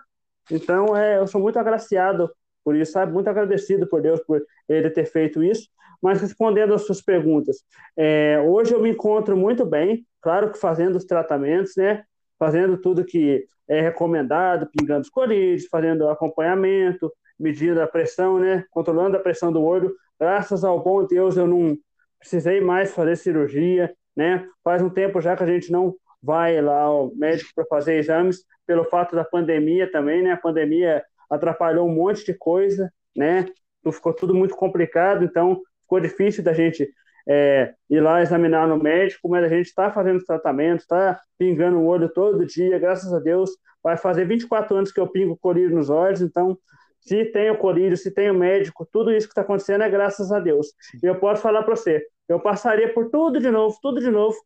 Então, é, eu sou muito agraciado por isso, sabe? Muito agradecido por Deus por ele ter feito isso. Mas respondendo às suas perguntas, é, hoje eu me encontro muito bem, claro que fazendo os tratamentos, né? Fazendo tudo que é recomendado, pingando os corídeos, fazendo acompanhamento, medindo a pressão, né? Controlando a pressão do olho. Graças ao bom Deus, eu não, precisei mais fazer cirurgia, né? Faz um tempo já que a gente não vai lá ao médico para fazer exames, pelo fato da pandemia também, né? A pandemia atrapalhou um monte de coisa, né? Ficou tudo muito complicado, então ficou difícil da gente é, ir lá examinar no médico, mas a gente está fazendo tratamento, está pingando o olho todo dia, graças a Deus. Vai fazer 24 anos que eu pingo colírio nos olhos, então se tem o colírio, se tem o médico, tudo isso que está acontecendo é graças a Deus. E eu posso falar para você, eu passaria por tudo de novo, tudo de novo,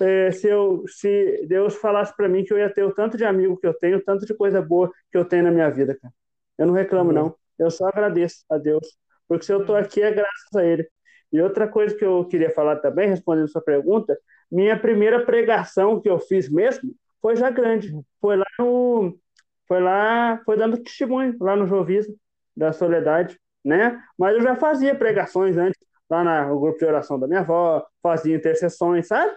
é, se, eu, se Deus falasse para mim que eu ia ter o tanto de amigo que eu tenho, o tanto de coisa boa que eu tenho na minha vida, cara. Eu não reclamo, uhum. não. Eu só agradeço a Deus. Porque se eu estou aqui é graças a Ele. E outra coisa que eu queria falar também, respondendo sua pergunta, minha primeira pregação que eu fiz mesmo foi já grande. Foi lá no. Foi lá, foi dando testemunho, lá no Jovisa, da Soledade, né? Mas eu já fazia pregações antes, lá no grupo de oração da minha avó, fazia intercessões, sabe?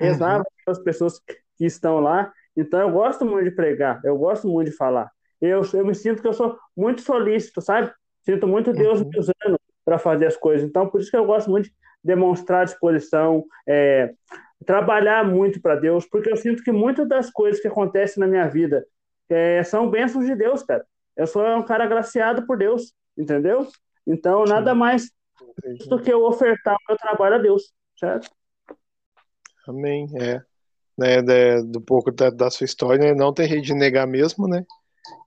rezava uhum. para as pessoas que estão lá. Então, eu gosto muito de pregar, eu gosto muito de falar. Eu, eu me sinto que eu sou muito solícito, sabe? Sinto muito Deus uhum. me usando para fazer as coisas. Então, por isso que eu gosto muito de demonstrar disposição, é, trabalhar muito para Deus, porque eu sinto que muitas das coisas que acontecem na minha vida é, são bênçãos de Deus, cara. Eu sou um cara agraciado por Deus, entendeu? Então, nada mais do que eu ofertar o meu trabalho a Deus, certo? Amém. É. Né, de, do pouco da, da, sua história, né, não tem jeito de negar mesmo, né?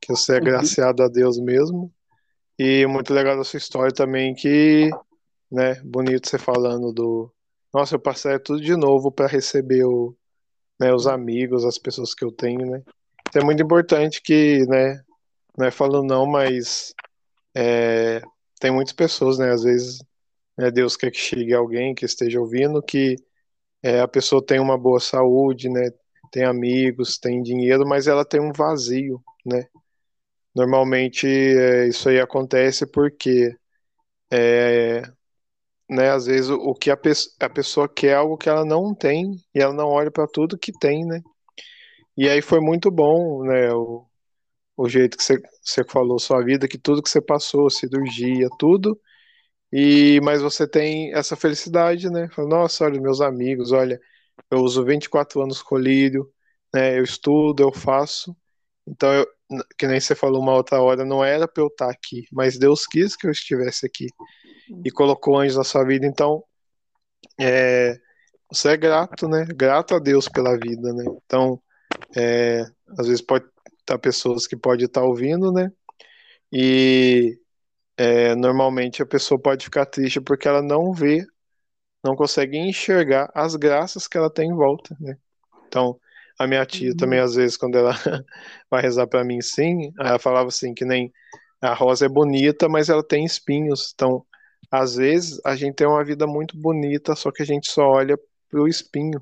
Que você é uhum. graciado a Deus mesmo. E muito legal da sua história também que, né, bonito você falando do. Nossa, eu passei tudo de novo para receber o, né, os amigos, as pessoas que eu tenho, né? Então é muito importante que, né, não é falando não, mas é, tem muitas pessoas, né, às vezes né, Deus quer que chegue alguém que esteja ouvindo que é, a pessoa tem uma boa saúde, né? Tem amigos, tem dinheiro, mas ela tem um vazio, né? Normalmente é, isso aí acontece porque, é, né? Às vezes o, que a, pe a pessoa quer é algo que ela não tem e ela não olha para tudo que tem, né? E aí foi muito bom, né? O, o jeito que você, falou, sua vida, que tudo que você passou, cirurgia, tudo, e mas você tem essa felicidade, né? Nossa, olha, meus amigos, olha, eu uso 24 anos colírio, né? Eu estudo, eu faço. Então, eu, que nem você falou uma outra hora, não era para eu estar aqui, mas Deus quis que eu estivesse aqui e colocou anjos na sua vida. Então, é, você é grato, né? Grato a Deus pela vida, né? Então, é, às vezes pode estar pessoas que podem estar ouvindo, né? E é, normalmente a pessoa pode ficar triste porque ela não vê, não consegue enxergar as graças que ela tem em volta, né? Então, a minha tia uhum. também, às vezes, quando ela [LAUGHS] vai rezar para mim, sim, ela falava assim, que nem a rosa é bonita, mas ela tem espinhos. Então, às vezes, a gente tem uma vida muito bonita, só que a gente só olha pro espinho,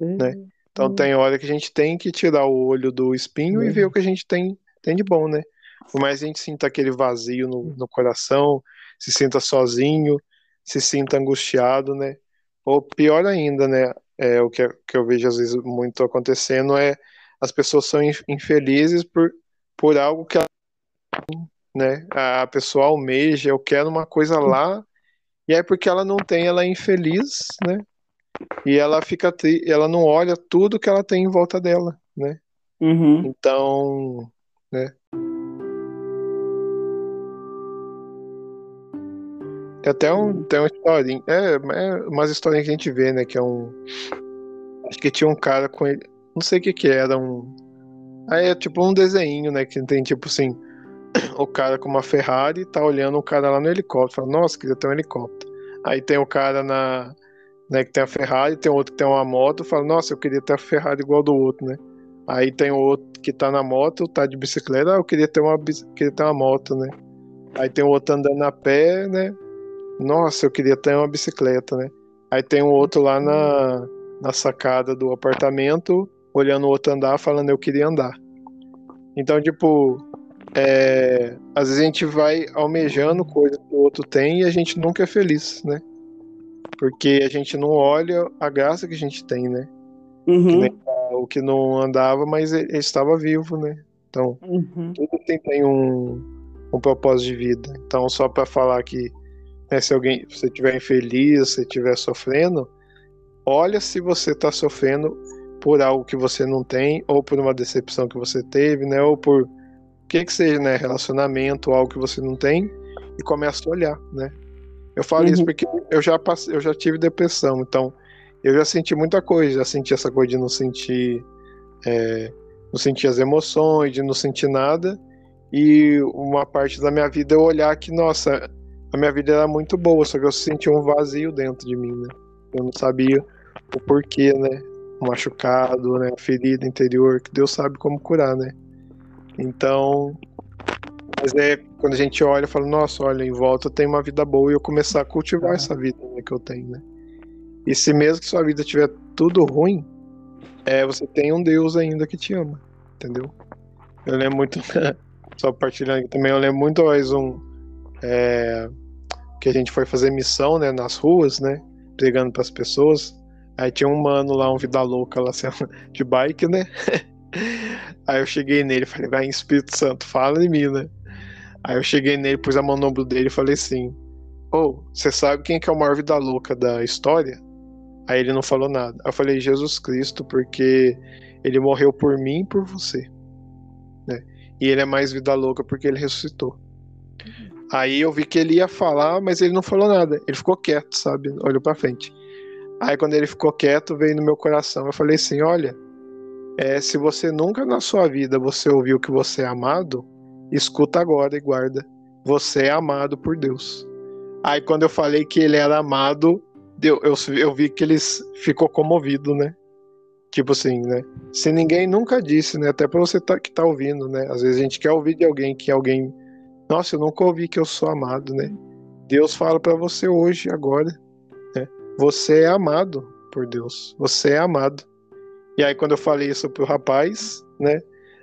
uhum. né? Então, tem hora que a gente tem que tirar o olho do espinho uhum. e ver o que a gente tem, tem de bom, né? Por mais a gente sinta aquele vazio no, no coração, se sinta sozinho, se sinta angustiado, né? Ou pior ainda, né? É, o que, que eu vejo às vezes muito acontecendo é as pessoas são infelizes por, por algo que ela, né? A pessoa almeja, eu quero uma coisa lá, e aí porque ela não tem, ela é infeliz, né? E ela fica ela não olha tudo que ela tem em volta dela, né? Uhum. Então, né? Tem até um, tem uma historinha. É, é umas historinhas que a gente vê, né? Que é um. Acho que tinha um cara com ele. Não sei o que que era, um. Aí é tipo um desenho, né? Que tem tipo assim. [CLEARS THROAT] O cara com uma Ferrari tá olhando o cara lá no helicóptero. Fala, Nossa, queria ter um helicóptero. Aí tem o cara na. Né, que tem a Ferrari, tem outro que tem uma moto. Fala, Nossa, eu queria ter a Ferrari igual do outro, né? Aí tem o outro que tá na moto, tá de bicicleta. Ah, eu queria ter uma, queria ter uma moto, né? Aí tem o outro andando a pé, né? Nossa, eu queria ter uma bicicleta, né? Aí tem um outro lá na, na sacada do apartamento, olhando o outro andar, falando eu queria andar. Então, tipo, é, às vezes a gente vai almejando coisas que o outro tem e a gente nunca é feliz, né? Porque a gente não olha a graça que a gente tem, né? Uhum. Que o que não andava, mas ele, estava vivo, né? Então, uhum. tudo tem, tem um, um propósito de vida. Então, só para falar que né, se alguém, se você estiver infeliz, se estiver sofrendo, olha se você está sofrendo por algo que você não tem, ou por uma decepção que você teve, né? Ou por o que que seja, né? Relacionamento, algo que você não tem, e começa a olhar, né? Eu falo uhum. isso porque eu já passei, eu já tive depressão, então eu já senti muita coisa, já senti essa coisa de não sentir, é, não sentir as emoções, de não sentir nada, e uma parte da minha vida eu olhar que, nossa, a minha vida era muito boa, só que eu senti um vazio dentro de mim, né? Eu não sabia o porquê, né? O machucado, né? A ferida interior, que Deus sabe como curar, né? Então, mas é quando a gente olha e fala, nossa, olha, em volta tem uma vida boa e eu começar a cultivar essa vida né, que eu tenho, né? E se mesmo que sua vida tiver tudo ruim, é, você tem um Deus ainda que te ama, entendeu? Eu lembro muito, [LAUGHS] só partilhando aqui também, eu lembro muito mais um é, que a gente foi fazer missão, né, nas ruas, né, pregando para as pessoas. Aí tinha um mano lá, um vida louca lá, [LAUGHS] assim, de bike, né? [LAUGHS] Aí eu cheguei nele falei, vai, Espírito Santo, fala em mim, né? Aí eu cheguei nele, pus a mão no ombro dele e falei assim: Ô, oh, você sabe quem que é o maior vida louca da história? Aí ele não falou nada. Eu falei: Jesus Cristo, porque ele morreu por mim e por você. Né? E ele é mais vida louca porque ele ressuscitou. Aí eu vi que ele ia falar, mas ele não falou nada. Ele ficou quieto, sabe? Olhou para frente. Aí quando ele ficou quieto, veio no meu coração. Eu falei assim: olha, é, se você nunca na sua vida você ouviu que você é amado, escuta agora e guarda. Você é amado por Deus. Aí quando eu falei que ele era amado, eu, eu, eu vi que ele ficou comovido, né? Tipo assim, né? Se ninguém nunca disse, né? Até pra você tá, que tá ouvindo, né? Às vezes a gente quer ouvir de alguém que alguém. Nossa, eu nunca ouvi que eu sou amado, né? Deus fala para você hoje, agora. Né? Você é amado por Deus. Você é amado. E aí, quando eu falei isso pro rapaz, né?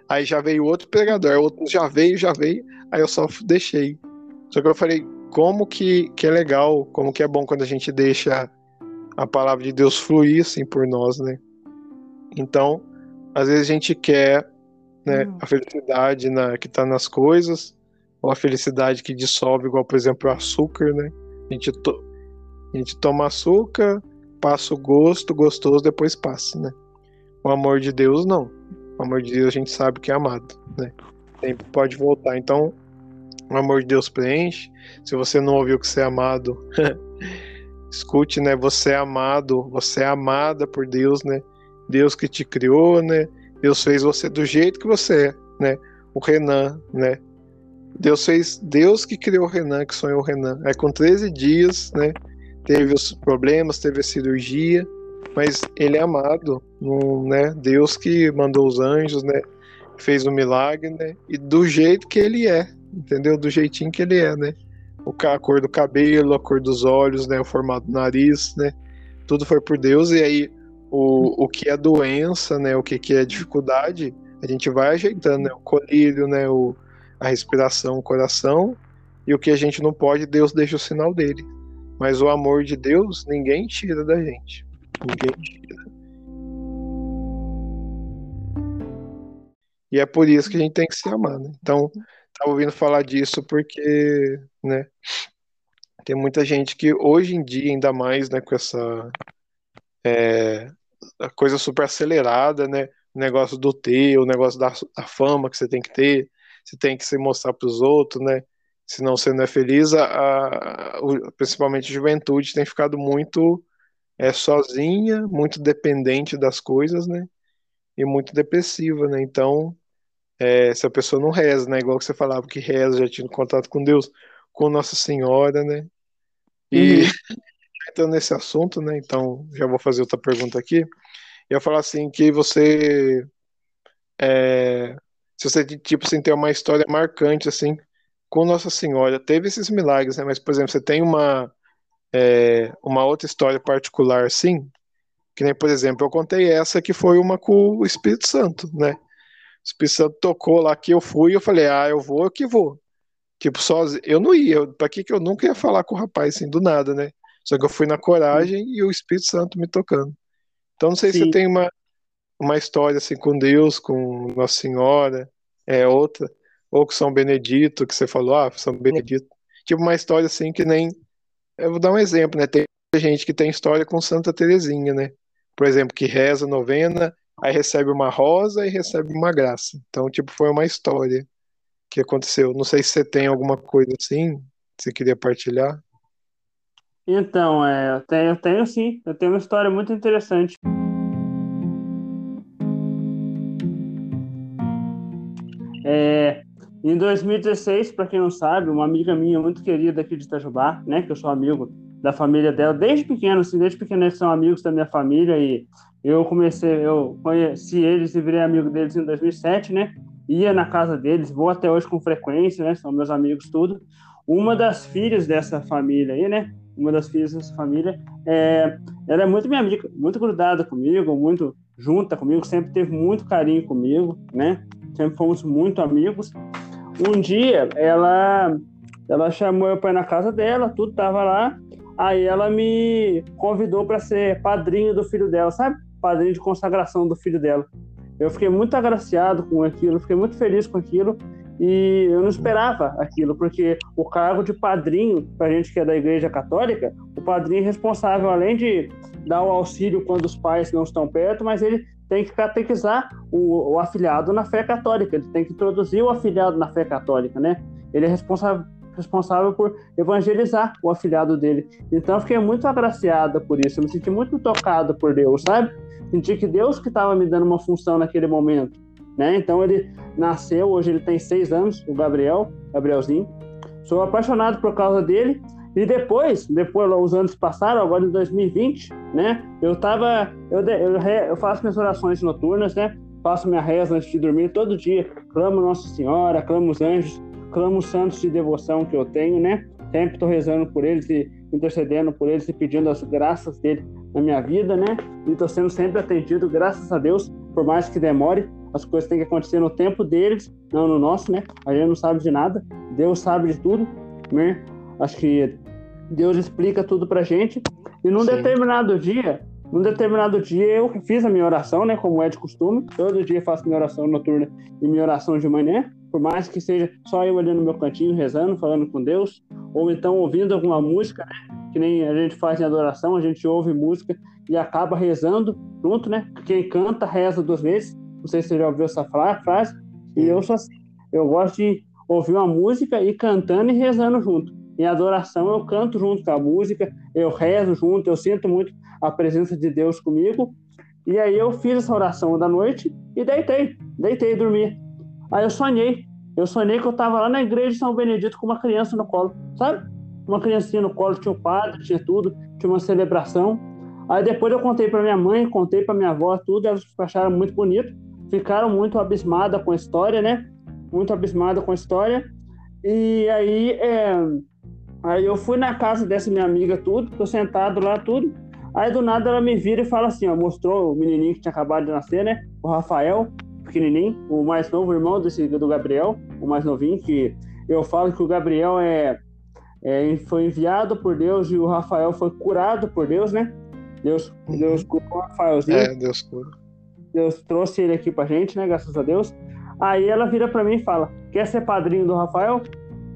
Aí já veio outro pregador, outro já veio, já veio, aí eu só deixei. Só que eu falei, como que, que é legal, como que é bom quando a gente deixa a palavra de Deus fluir assim por nós, né? Então, às vezes a gente quer né, uhum. a felicidade na, que está nas coisas, ou a felicidade que dissolve, igual, por exemplo, o açúcar, né? A gente, to, a gente toma açúcar, passa o gosto, gostoso, depois passa, né? O amor de Deus, não. O amor de Deus a gente sabe que é amado, né? Sempre pode voltar. Então, o amor de Deus preenche. Se você não ouviu que você é amado, [LAUGHS] escute, né? Você é amado, você é amada por Deus, né? Deus que te criou, né? Deus fez você do jeito que você é, né? O Renan, né? Deus fez, Deus que criou o Renan, que sonhou o Renan. É com 13 dias, né? Teve os problemas, teve a cirurgia, mas ele é amado, né? Deus que mandou os anjos, né? Fez o um milagre, né? E do jeito que ele é, entendeu? Do jeitinho que ele é, né? O, a cor do cabelo, a cor dos olhos, né? O formato do nariz, né? Tudo foi por Deus e aí o, o que é doença, né? O que, que é dificuldade, a gente vai ajeitando, né? O colírio, né? O, a respiração, o coração e o que a gente não pode, Deus deixa o sinal dele. Mas o amor de Deus, ninguém tira da gente. Ninguém tira. E é por isso que a gente tem que se amar, né? Então, tá ouvindo falar disso porque, né? Tem muita gente que hoje em dia, ainda mais, né, com essa é, coisa super acelerada, né? O negócio do ter, o negócio da, da fama que você tem que ter, você tem que se mostrar para os outros, né? Senão você não é feliz. A, a, principalmente a juventude tem ficado muito é sozinha, muito dependente das coisas, né? E muito depressiva, né? Então, é, se a pessoa não reza, né? Igual que você falava que reza, já tinha contato com Deus, com Nossa Senhora, né? E uhum. [LAUGHS] entrando nesse assunto, né? Então, já vou fazer outra pergunta aqui. Eu ia falar assim que você é, se você tipo assim tem uma história marcante assim com Nossa Senhora, teve esses milagres, né? Mas por exemplo, você tem uma é, uma outra história particular assim, que nem, por exemplo, eu contei essa que foi uma com o Espírito Santo, né? O Espírito Santo tocou lá que eu fui eu falei, ah, eu vou, eu que vou. Tipo, sozinho, eu não ia, pra que que eu nunca ia falar com o rapaz assim, do nada, né? Só que eu fui na coragem e o Espírito Santo me tocando. Então não sei Sim. se você tem uma, uma história assim com Deus, com Nossa Senhora, é outra, ou com São Benedito, que você falou, ah, São Benedito. Tipo uma história assim que nem Eu vou dar um exemplo, né? Tem gente que tem história com Santa Terezinha, né? Por exemplo, que reza novena, aí recebe uma rosa e recebe uma graça. Então, tipo, foi uma história que aconteceu. Não sei se você tem alguma coisa assim, que você queria partilhar. Então, é, eu tenho, eu tenho sim, eu tenho uma história muito interessante. É, em 2016, para quem não sabe, uma amiga minha muito querida aqui de Itajubá, né, que eu sou amigo da família dela desde pequeno, assim, desde pequeno eles são amigos da minha família e eu comecei, eu conheci eles e virei amigo deles em 2007, né? Ia na casa deles, vou até hoje com frequência, né? São meus amigos tudo. Uma das filhas dessa família aí, né? uma das filhas dessa família, é, ela é muito minha amiga, muito grudada comigo, muito junta comigo, sempre teve muito carinho comigo, né? Sempre fomos muito amigos. Um dia ela ela chamou eu para ir na casa dela, tudo tava lá. Aí ela me convidou para ser padrinho do filho dela, sabe? Padrinho de consagração do filho dela. Eu fiquei muito agraciado com aquilo, fiquei muito feliz com aquilo. E eu não esperava aquilo, porque o cargo de padrinho, para gente que é da Igreja Católica, o padrinho é responsável, além de dar o auxílio quando os pais não estão perto, mas ele tem que catequizar o, o afiliado na fé católica, ele tem que introduzir o afiliado na fé católica, né? Ele é responsável responsável por evangelizar o afiliado dele. Então eu fiquei muito agraciada por isso, eu me senti muito tocado por Deus, sabe? Senti que Deus que estava me dando uma função naquele momento. Né? Então ele nasceu, hoje ele tem seis anos, o Gabriel, Gabrielzinho. Sou apaixonado por causa dele. E depois, depois os anos passaram, agora em 2020, né? Eu tava, eu, eu, eu faço minhas orações noturnas, né? Faço minha reza antes de dormir todo dia. Clamo Nossa Senhora, clamo os anjos, clamo os santos de devoção que eu tenho, né? Sempre estou rezando por eles e intercedendo por eles e pedindo as graças dele na minha vida, né? E estou sendo sempre atendido, graças a Deus, por mais que demore as coisas têm que acontecer no tempo deles, não no nosso, né? A gente não sabe de nada, Deus sabe de tudo, né? Acho que Deus explica tudo pra gente. E num Sim. determinado dia, num determinado dia eu fiz a minha oração, né? Como é de costume, todo dia faço minha oração noturna e minha oração de manhã, por mais que seja só eu ali no meu cantinho rezando, falando com Deus, ou então ouvindo alguma música, né? Que nem a gente faz em adoração, a gente ouve música e acaba rezando junto, né? Quem canta reza duas vezes. Não sei se você já ouviu essa frase. E eu sou assim. Eu gosto de ouvir uma música e cantando e rezando junto. Em adoração, eu canto junto com a música, eu rezo junto, eu sinto muito a presença de Deus comigo. E aí eu fiz essa oração da noite e deitei, deitei e dormi. Aí eu sonhei. Eu sonhei que eu estava lá na igreja de São Benedito com uma criança no colo, sabe? Uma criancinha no colo, tinha o padre, tinha tudo, tinha uma celebração. Aí depois eu contei para minha mãe, contei para minha avó, tudo, elas acharam muito bonito ficaram muito abismadas com a história, né? Muito abismadas com a história. E aí, é... aí eu fui na casa dessa minha amiga, tudo, tô sentado lá, tudo. Aí do nada ela me vira e fala assim, ó, mostrou o menininho que tinha acabado de nascer, né? O Rafael, pequenininho, o mais novo irmão desse, do Gabriel, o mais novinho, que eu falo que o Gabriel é, é, foi enviado por Deus e o Rafael foi curado por Deus, né? Deus, Deus uhum. curou o Rafaelzinho. É, Deus curou. Deus trouxe ele aqui pra gente, né? Graças a Deus. Aí ela vira pra mim e fala: Quer ser padrinho do Rafael?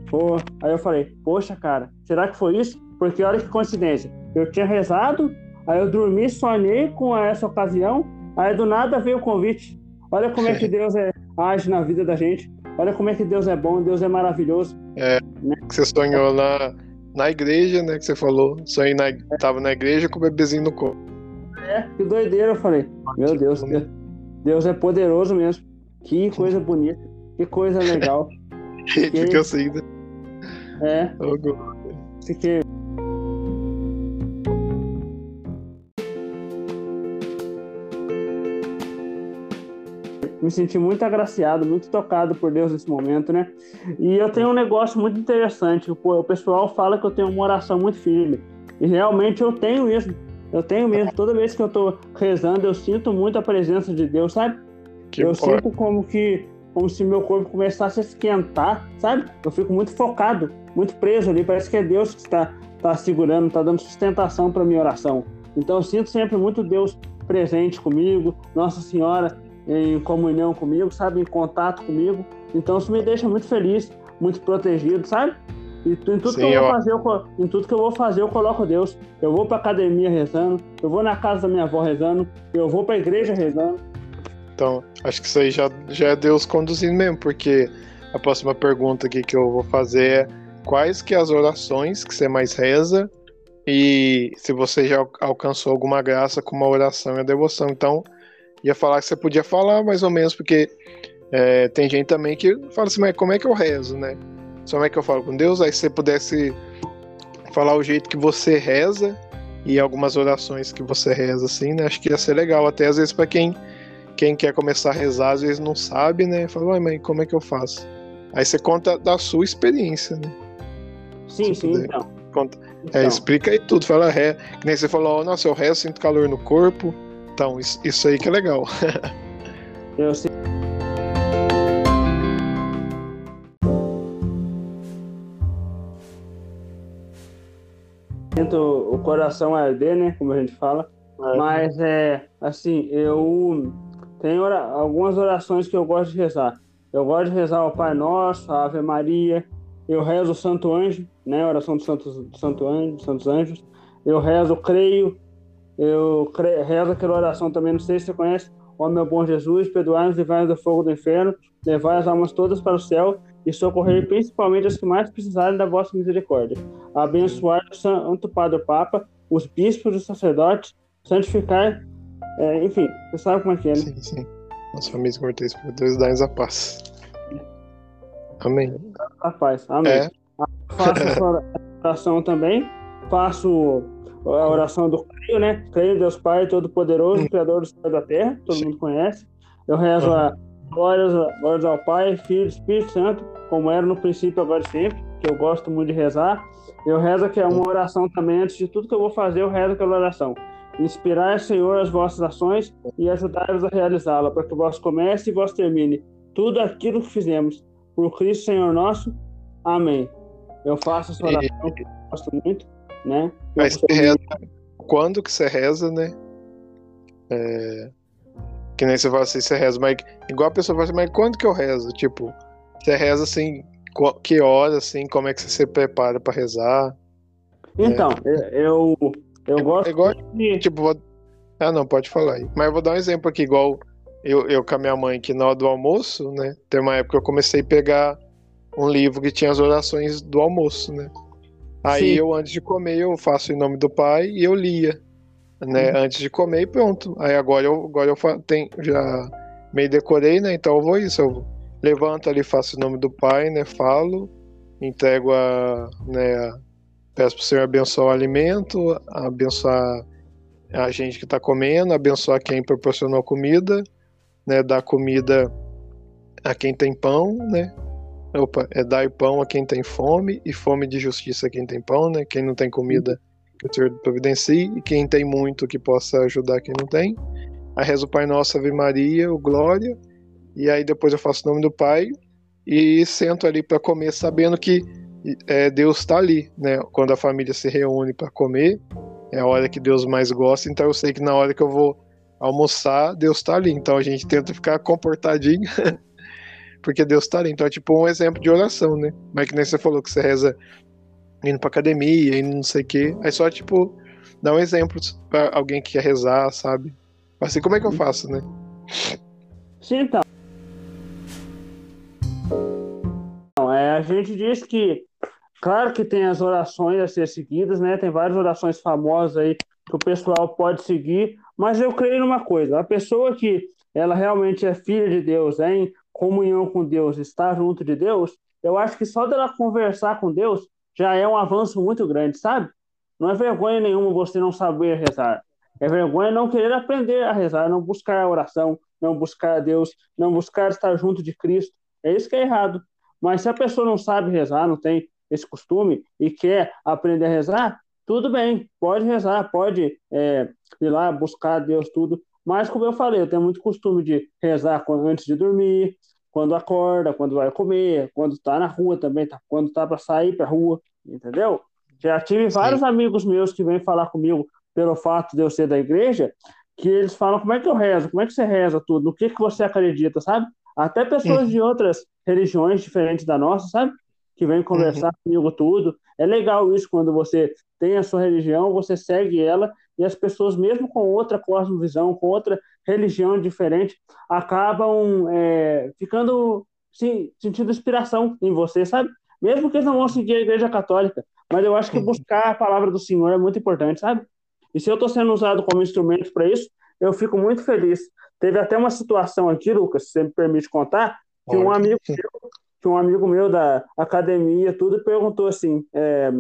Pô. Aí eu falei: Poxa, cara, será que foi isso? Porque olha que coincidência. Eu tinha rezado, aí eu dormi, sonhei com essa ocasião, aí do nada veio o convite. Olha como é que [LAUGHS] Deus é, age na vida da gente. Olha como é que Deus é bom, Deus é maravilhoso. É, né? que você sonhou na, na igreja, né? Que você falou. Sonhei na, tava na igreja com o bebezinho no corpo. É, que doideira, eu falei. Meu Deus, Deus é poderoso mesmo. Que [LAUGHS] coisa bonita, que coisa legal. [LAUGHS] Fica assim, né? É. Fiquei. me senti muito agraciado, muito tocado por Deus nesse momento, né? E eu tenho um negócio muito interessante. O pessoal fala que eu tenho uma oração muito firme. E realmente eu tenho isso. Eu tenho mesmo, toda vez que eu tô rezando, eu sinto muito a presença de Deus, sabe? Que eu sinto como que como se meu corpo começasse a esquentar, sabe? Eu fico muito focado, muito preso ali, parece que é Deus que está tá segurando, está dando sustentação para minha oração. Então eu sinto sempre muito Deus presente comigo, Nossa Senhora em comunhão comigo, sabe, em contato comigo. Então isso me deixa muito feliz, muito protegido, sabe? E em tudo Sim, que eu vou fazer, eu, em tudo que eu vou fazer, eu coloco Deus. Eu vou pra academia rezando, eu vou na casa da minha avó rezando, eu vou pra igreja rezando. Então, acho que isso aí já, já é Deus conduzindo mesmo, porque a próxima pergunta aqui que eu vou fazer é quais que é as orações que você mais reza e se você já alcançou alguma graça com uma oração e a devoção. Então, ia falar que você podia falar mais ou menos, porque é, tem gente também que fala assim, mas como é que eu rezo, né? Como é que eu falo com Deus? Aí se você pudesse falar o jeito que você reza e algumas orações que você reza, assim, né? Acho que ia ser legal, até às vezes para quem, quem quer começar a rezar, às vezes não sabe, né? Fala, mas como é que eu faço? Aí você conta da sua experiência, né? Sim, sim, então. Conta. É, então. É, explica aí tudo, fala ré. Que nem você falou, oh, nossa, eu rezo, sinto calor no corpo. Então, isso, isso aí que é legal. [LAUGHS] eu sei. Sinto o coração arder, né? Como a gente fala. É. Mas é assim, eu tenho ora... algumas orações que eu gosto de rezar. Eu gosto de rezar o Pai Nosso, a Ave Maria, eu rezo o Santo Anjo, né? Oração do Santo, do Santo Anjo, dos Santos Anjos. Eu rezo, creio. Eu rezo aquela oração também, não sei se você conhece. Ó meu bom Jesus, perdoai-nos, livrai-nos do fogo do inferno, levai as almas todas para o céu e socorrer principalmente as que mais precisarem da vossa misericórdia. Abençoar o Santo Padre Papa, os bispos e os sacerdotes, santificar, é, enfim, você sabe como é que é, né? Sim, sim. Nossa família cortês por Deus, dá-nos a paz. Amém. A paz, amém. É. Faço essa oração também, faço a oração do creio, né? Creio Deus Pai Todo-Poderoso, hum. Criador do céu e da terra, todo Sim. mundo conhece. Eu rezo a glórias, glórias ao Pai, Filho Espírito Santo, como era no princípio, agora e sempre, que eu gosto muito de rezar. Eu rezo que é uma oração também, antes de tudo que eu vou fazer, eu rezo aquela oração. Inspirai, Senhor, as vossas ações e ajudai-vos a realizá-la, para que vós comece e vós termine tudo aquilo que fizemos. Por Cristo, Senhor nosso. Amém. Eu faço essa oração, e... gosto muito, né? Mas você reza, quando que você reza, né? É... Que nem você fala assim, você reza, mas igual a pessoa fala assim, mas quando que eu rezo? Tipo, você reza assim, que hora, assim, como é que você se prepara para rezar? Então, é. eu, eu é, gosto igual, de... Tipo, vou... ah não, pode falar aí. Mas eu vou dar um exemplo aqui, igual eu, eu com a minha mãe que na hora do almoço, né? Tem uma época que eu comecei a pegar um livro que tinha as orações do almoço, né? Aí Sim. eu, antes de comer, eu faço em nome do pai e eu lia, né? Uhum. Antes de comer e pronto. Aí agora eu, agora eu tenho, já meio decorei, né? Então eu vou isso, eu levanto ali, faço em nome do pai, né? Falo, entrego a, né? Peço para o Senhor abençoar o alimento, abençoar a gente que está comendo, abençoar quem proporcionou comida, né? Dar comida a quem tem pão, né? Opa, é dar pão a quem tem fome e fome de justiça a quem tem pão, né? Quem não tem comida, que o Senhor providencie, e quem tem muito, que possa ajudar quem não tem. Aí rezo o Pai Nosso, Ave Maria, o Glória, e aí depois eu faço o nome do Pai e sento ali para comer, sabendo que é, Deus está ali, né? Quando a família se reúne para comer, é a hora que Deus mais gosta, então eu sei que na hora que eu vou almoçar, Deus está ali. Então a gente tenta ficar comportadinho [LAUGHS] porque Deus está ali. Então é tipo um exemplo de oração, né? Mas que nem você falou que você reza indo pra academia, indo não sei o quê. Aí só, tipo, dá um exemplo pra alguém que quer rezar, sabe? Assim, como é que eu faço, né? Sim, então. É, a gente diz que, claro que tem as orações a ser seguidas, né? Tem várias orações famosas aí que o pessoal pode seguir, mas eu creio numa coisa: a pessoa que ela realmente é filha de Deus, é em comunhão com Deus, estar junto de Deus, eu acho que só dela conversar com Deus já é um avanço muito grande, sabe? Não é vergonha nenhuma você não saber rezar. É vergonha não querer aprender a rezar, não buscar a oração, não buscar a Deus, não buscar estar junto de Cristo. É isso que é errado. Mas se a pessoa não sabe rezar, não tem esse costume e quer aprender a rezar, tudo bem, pode rezar, pode é, ir lá buscar Deus tudo, mas, como eu falei, eu tenho muito costume de rezar antes de dormir, quando acorda, quando vai comer, quando está na rua também, tá, quando está para sair para rua, entendeu? Já tive vários Sim. amigos meus que vêm falar comigo pelo fato de eu ser da igreja, que eles falam como é que eu rezo, como é que você reza tudo, no que, que você acredita, sabe? Até pessoas de outras religiões diferentes da nossa, sabe? Que vem conversar uhum. comigo tudo. É legal isso quando você tem a sua religião, você segue ela e as pessoas, mesmo com outra cosmovisão, com outra religião diferente, acabam é, ficando sim, sentindo inspiração em você, sabe? Mesmo que eles não vão seguir a Igreja Católica, mas eu acho que uhum. buscar a palavra do Senhor é muito importante, sabe? E se eu estou sendo usado como instrumento para isso, eu fico muito feliz. Teve até uma situação aqui, Lucas, se você me permite contar, que um amigo meu, que um amigo meu da academia, tudo, perguntou assim: é,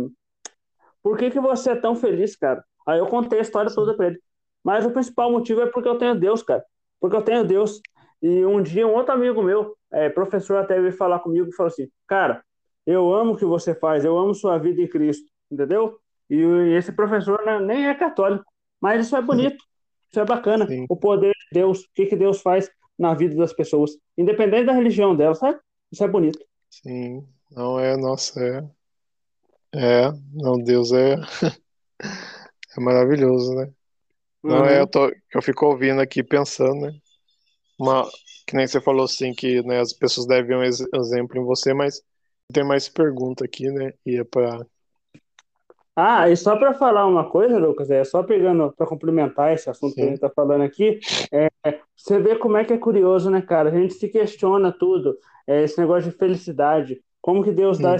por que, que você é tão feliz, cara? Aí eu contei a história toda para ele. Mas o principal motivo é porque eu tenho Deus, cara. Porque eu tenho Deus. E um dia um outro amigo meu, é, professor, até veio falar comigo e falou assim: Cara, eu amo o que você faz, eu amo sua vida em Cristo, entendeu? E esse professor né, nem é católico, mas isso é bonito, isso é bacana. Sim. O poder de Deus, o que, que Deus faz na vida das pessoas, independente da religião delas, sabe? Isso é bonito. Sim, não é, nossa, é. É, não, Deus é. [LAUGHS] é maravilhoso, né? Não é, uhum. é, eu, tô, eu fico ouvindo aqui pensando, né? Uma, que nem você falou assim, que né, as pessoas devem um ex exemplo em você, mas tem mais pergunta aqui, né? E é para ah, e só para falar uma coisa, Lucas, é só pegando para complementar esse assunto Sim. que a gente está falando aqui, é, você vê como é que é curioso, né, cara? A gente se questiona tudo, é, esse negócio de felicidade, como que Deus dá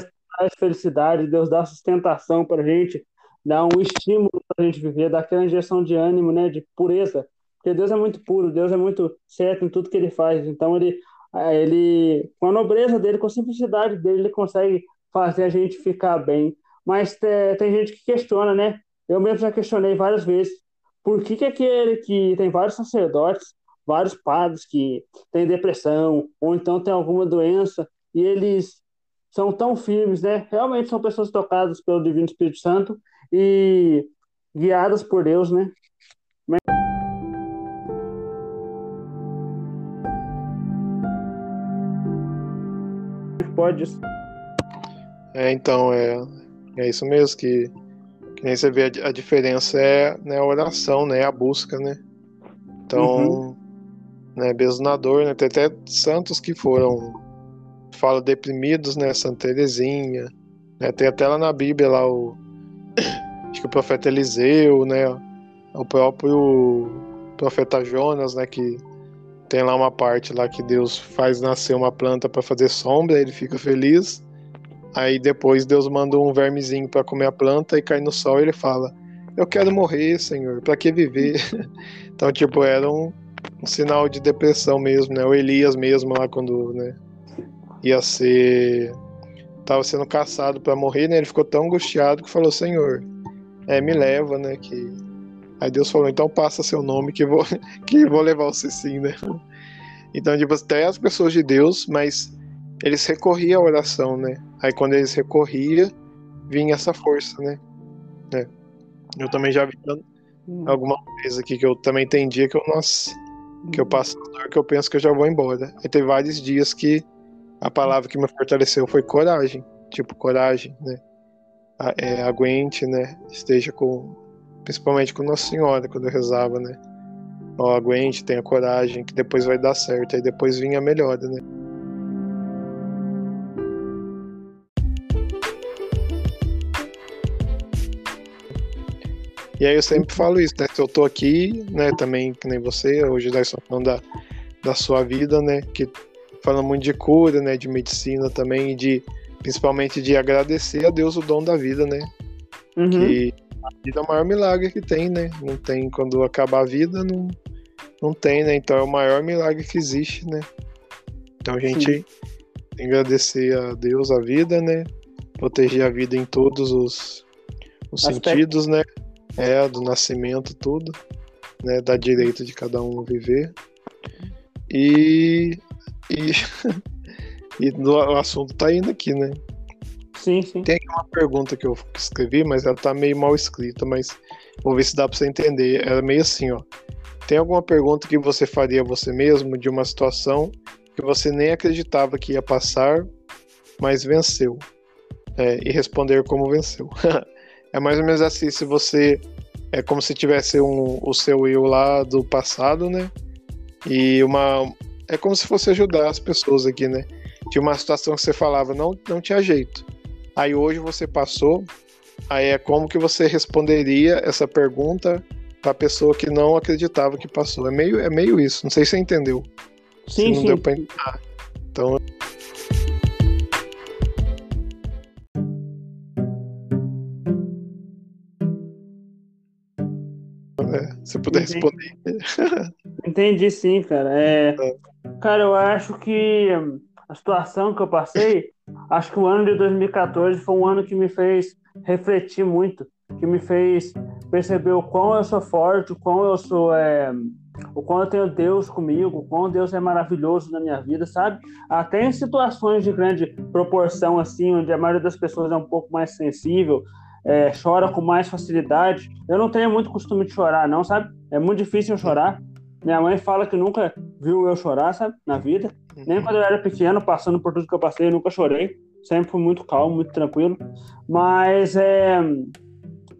felicidade, Deus dá sustentação para a gente, dá um estímulo para a gente viver, dá aquela injeção de ânimo, né, de pureza, porque Deus é muito puro, Deus é muito certo em tudo que Ele faz, então Ele, ele com a nobreza dele, com a simplicidade dele, Ele consegue fazer a gente ficar bem mas tem gente que questiona, né? Eu mesmo já questionei várias vezes por que, que aquele que tem vários sacerdotes, vários padres que têm depressão ou então tem alguma doença e eles são tão firmes, né? Realmente são pessoas tocadas pelo Divino Espírito Santo e guiadas por Deus, né? Mas... Pode. É, então, é, é isso mesmo, que, que nem você vê a, a diferença é né, a oração, né? A busca, né? Então, uhum. né, mesmo na dor, né? Tem até santos que foram, fala deprimidos, né? Santa Teresinha, né? Tem até lá na Bíblia lá o, [COUGHS] acho que o profeta Eliseu, né? O próprio profeta Jonas, né? Que tem lá uma parte lá que Deus faz nascer uma planta para fazer sombra, ele fica feliz. Aí depois Deus manda um vermezinho para comer a planta e cai no sol e ele fala: Eu quero morrer, Senhor, para que viver? [LAUGHS] então, tipo, era um, um, sinal de depressão mesmo, né? O Elias mesmo lá quando né, ia ser. Tava sendo caçado para morrer, né? Ele ficou tão angustiado que falou: Senhor, é, me leva, né? Que... Aí Deus falou: Então passa seu nome que vou, [LAUGHS] que vou levar você sim, né? Então, tipo, até as pessoas de Deus, mas eles recorriam à oração, né? Aí quando eles recorriam, vinha essa força, né? É. Eu também já vi alguma vez aqui que eu também tem dia que eu, nossa, que eu hum. passo dor que eu penso que eu já vou embora. Aí teve vários dias que a palavra que me fortaleceu foi coragem. Tipo, coragem, né? É, aguente, né? Esteja com. Principalmente com Nossa Senhora, quando eu rezava, né? Ó, aguente, tenha coragem, que depois vai dar certo. Aí depois vinha a melhora, né? E aí eu sempre falo isso, né? Se eu tô aqui, né, também, que nem você, hoje nós estamos falando da, da sua vida, né? Que fala muito de cura, né? De medicina também, e de principalmente de agradecer a Deus o dom da vida, né? Uhum. Que a vida é o maior milagre que tem, né? Não tem, quando acabar a vida, não, não tem, né? Então é o maior milagre que existe, né? Então a gente Sim. tem que agradecer a Deus a vida, né? Proteger a vida em todos os, os sentidos, né? É, do nascimento, tudo. Né, dá direito de cada um viver. E. E, [LAUGHS] e o assunto tá indo aqui, né? Sim, sim. Tem uma pergunta que eu escrevi, mas ela tá meio mal escrita, mas vou ver se dá pra você entender. Era meio assim, ó. Tem alguma pergunta que você faria a você mesmo de uma situação que você nem acreditava que ia passar, mas venceu? É, e responder como venceu. [LAUGHS] É mais ou menos assim, se você. É como se tivesse um, o seu eu lá do passado, né? E uma. É como se fosse ajudar as pessoas aqui, né? tinha uma situação que você falava, não, não tinha jeito. Aí hoje você passou, aí é como que você responderia essa pergunta para a pessoa que não acreditava que passou. É meio, é meio isso. Não sei se você entendeu. Sim, se não sim. deu para entender. Então se puder Entendi. responder. [LAUGHS] Entendi sim, cara. É, cara, eu acho que a situação que eu passei, acho que o ano de 2014 foi um ano que me fez refletir muito, que me fez perceber o quão eu sou forte, o quão eu sou, é, o quão eu tenho Deus comigo, o quão Deus é maravilhoso na minha vida, sabe? Até em situações de grande proporção, assim, onde a maioria das pessoas é um pouco mais sensível, é, chora com mais facilidade. Eu não tenho muito costume de chorar, não, sabe? É muito difícil eu chorar. Minha mãe fala que nunca viu eu chorar, sabe? Na vida. Nem quando eu era pequeno, passando por tudo que eu passei, eu nunca chorei. Sempre fui muito calmo, muito tranquilo. Mas é,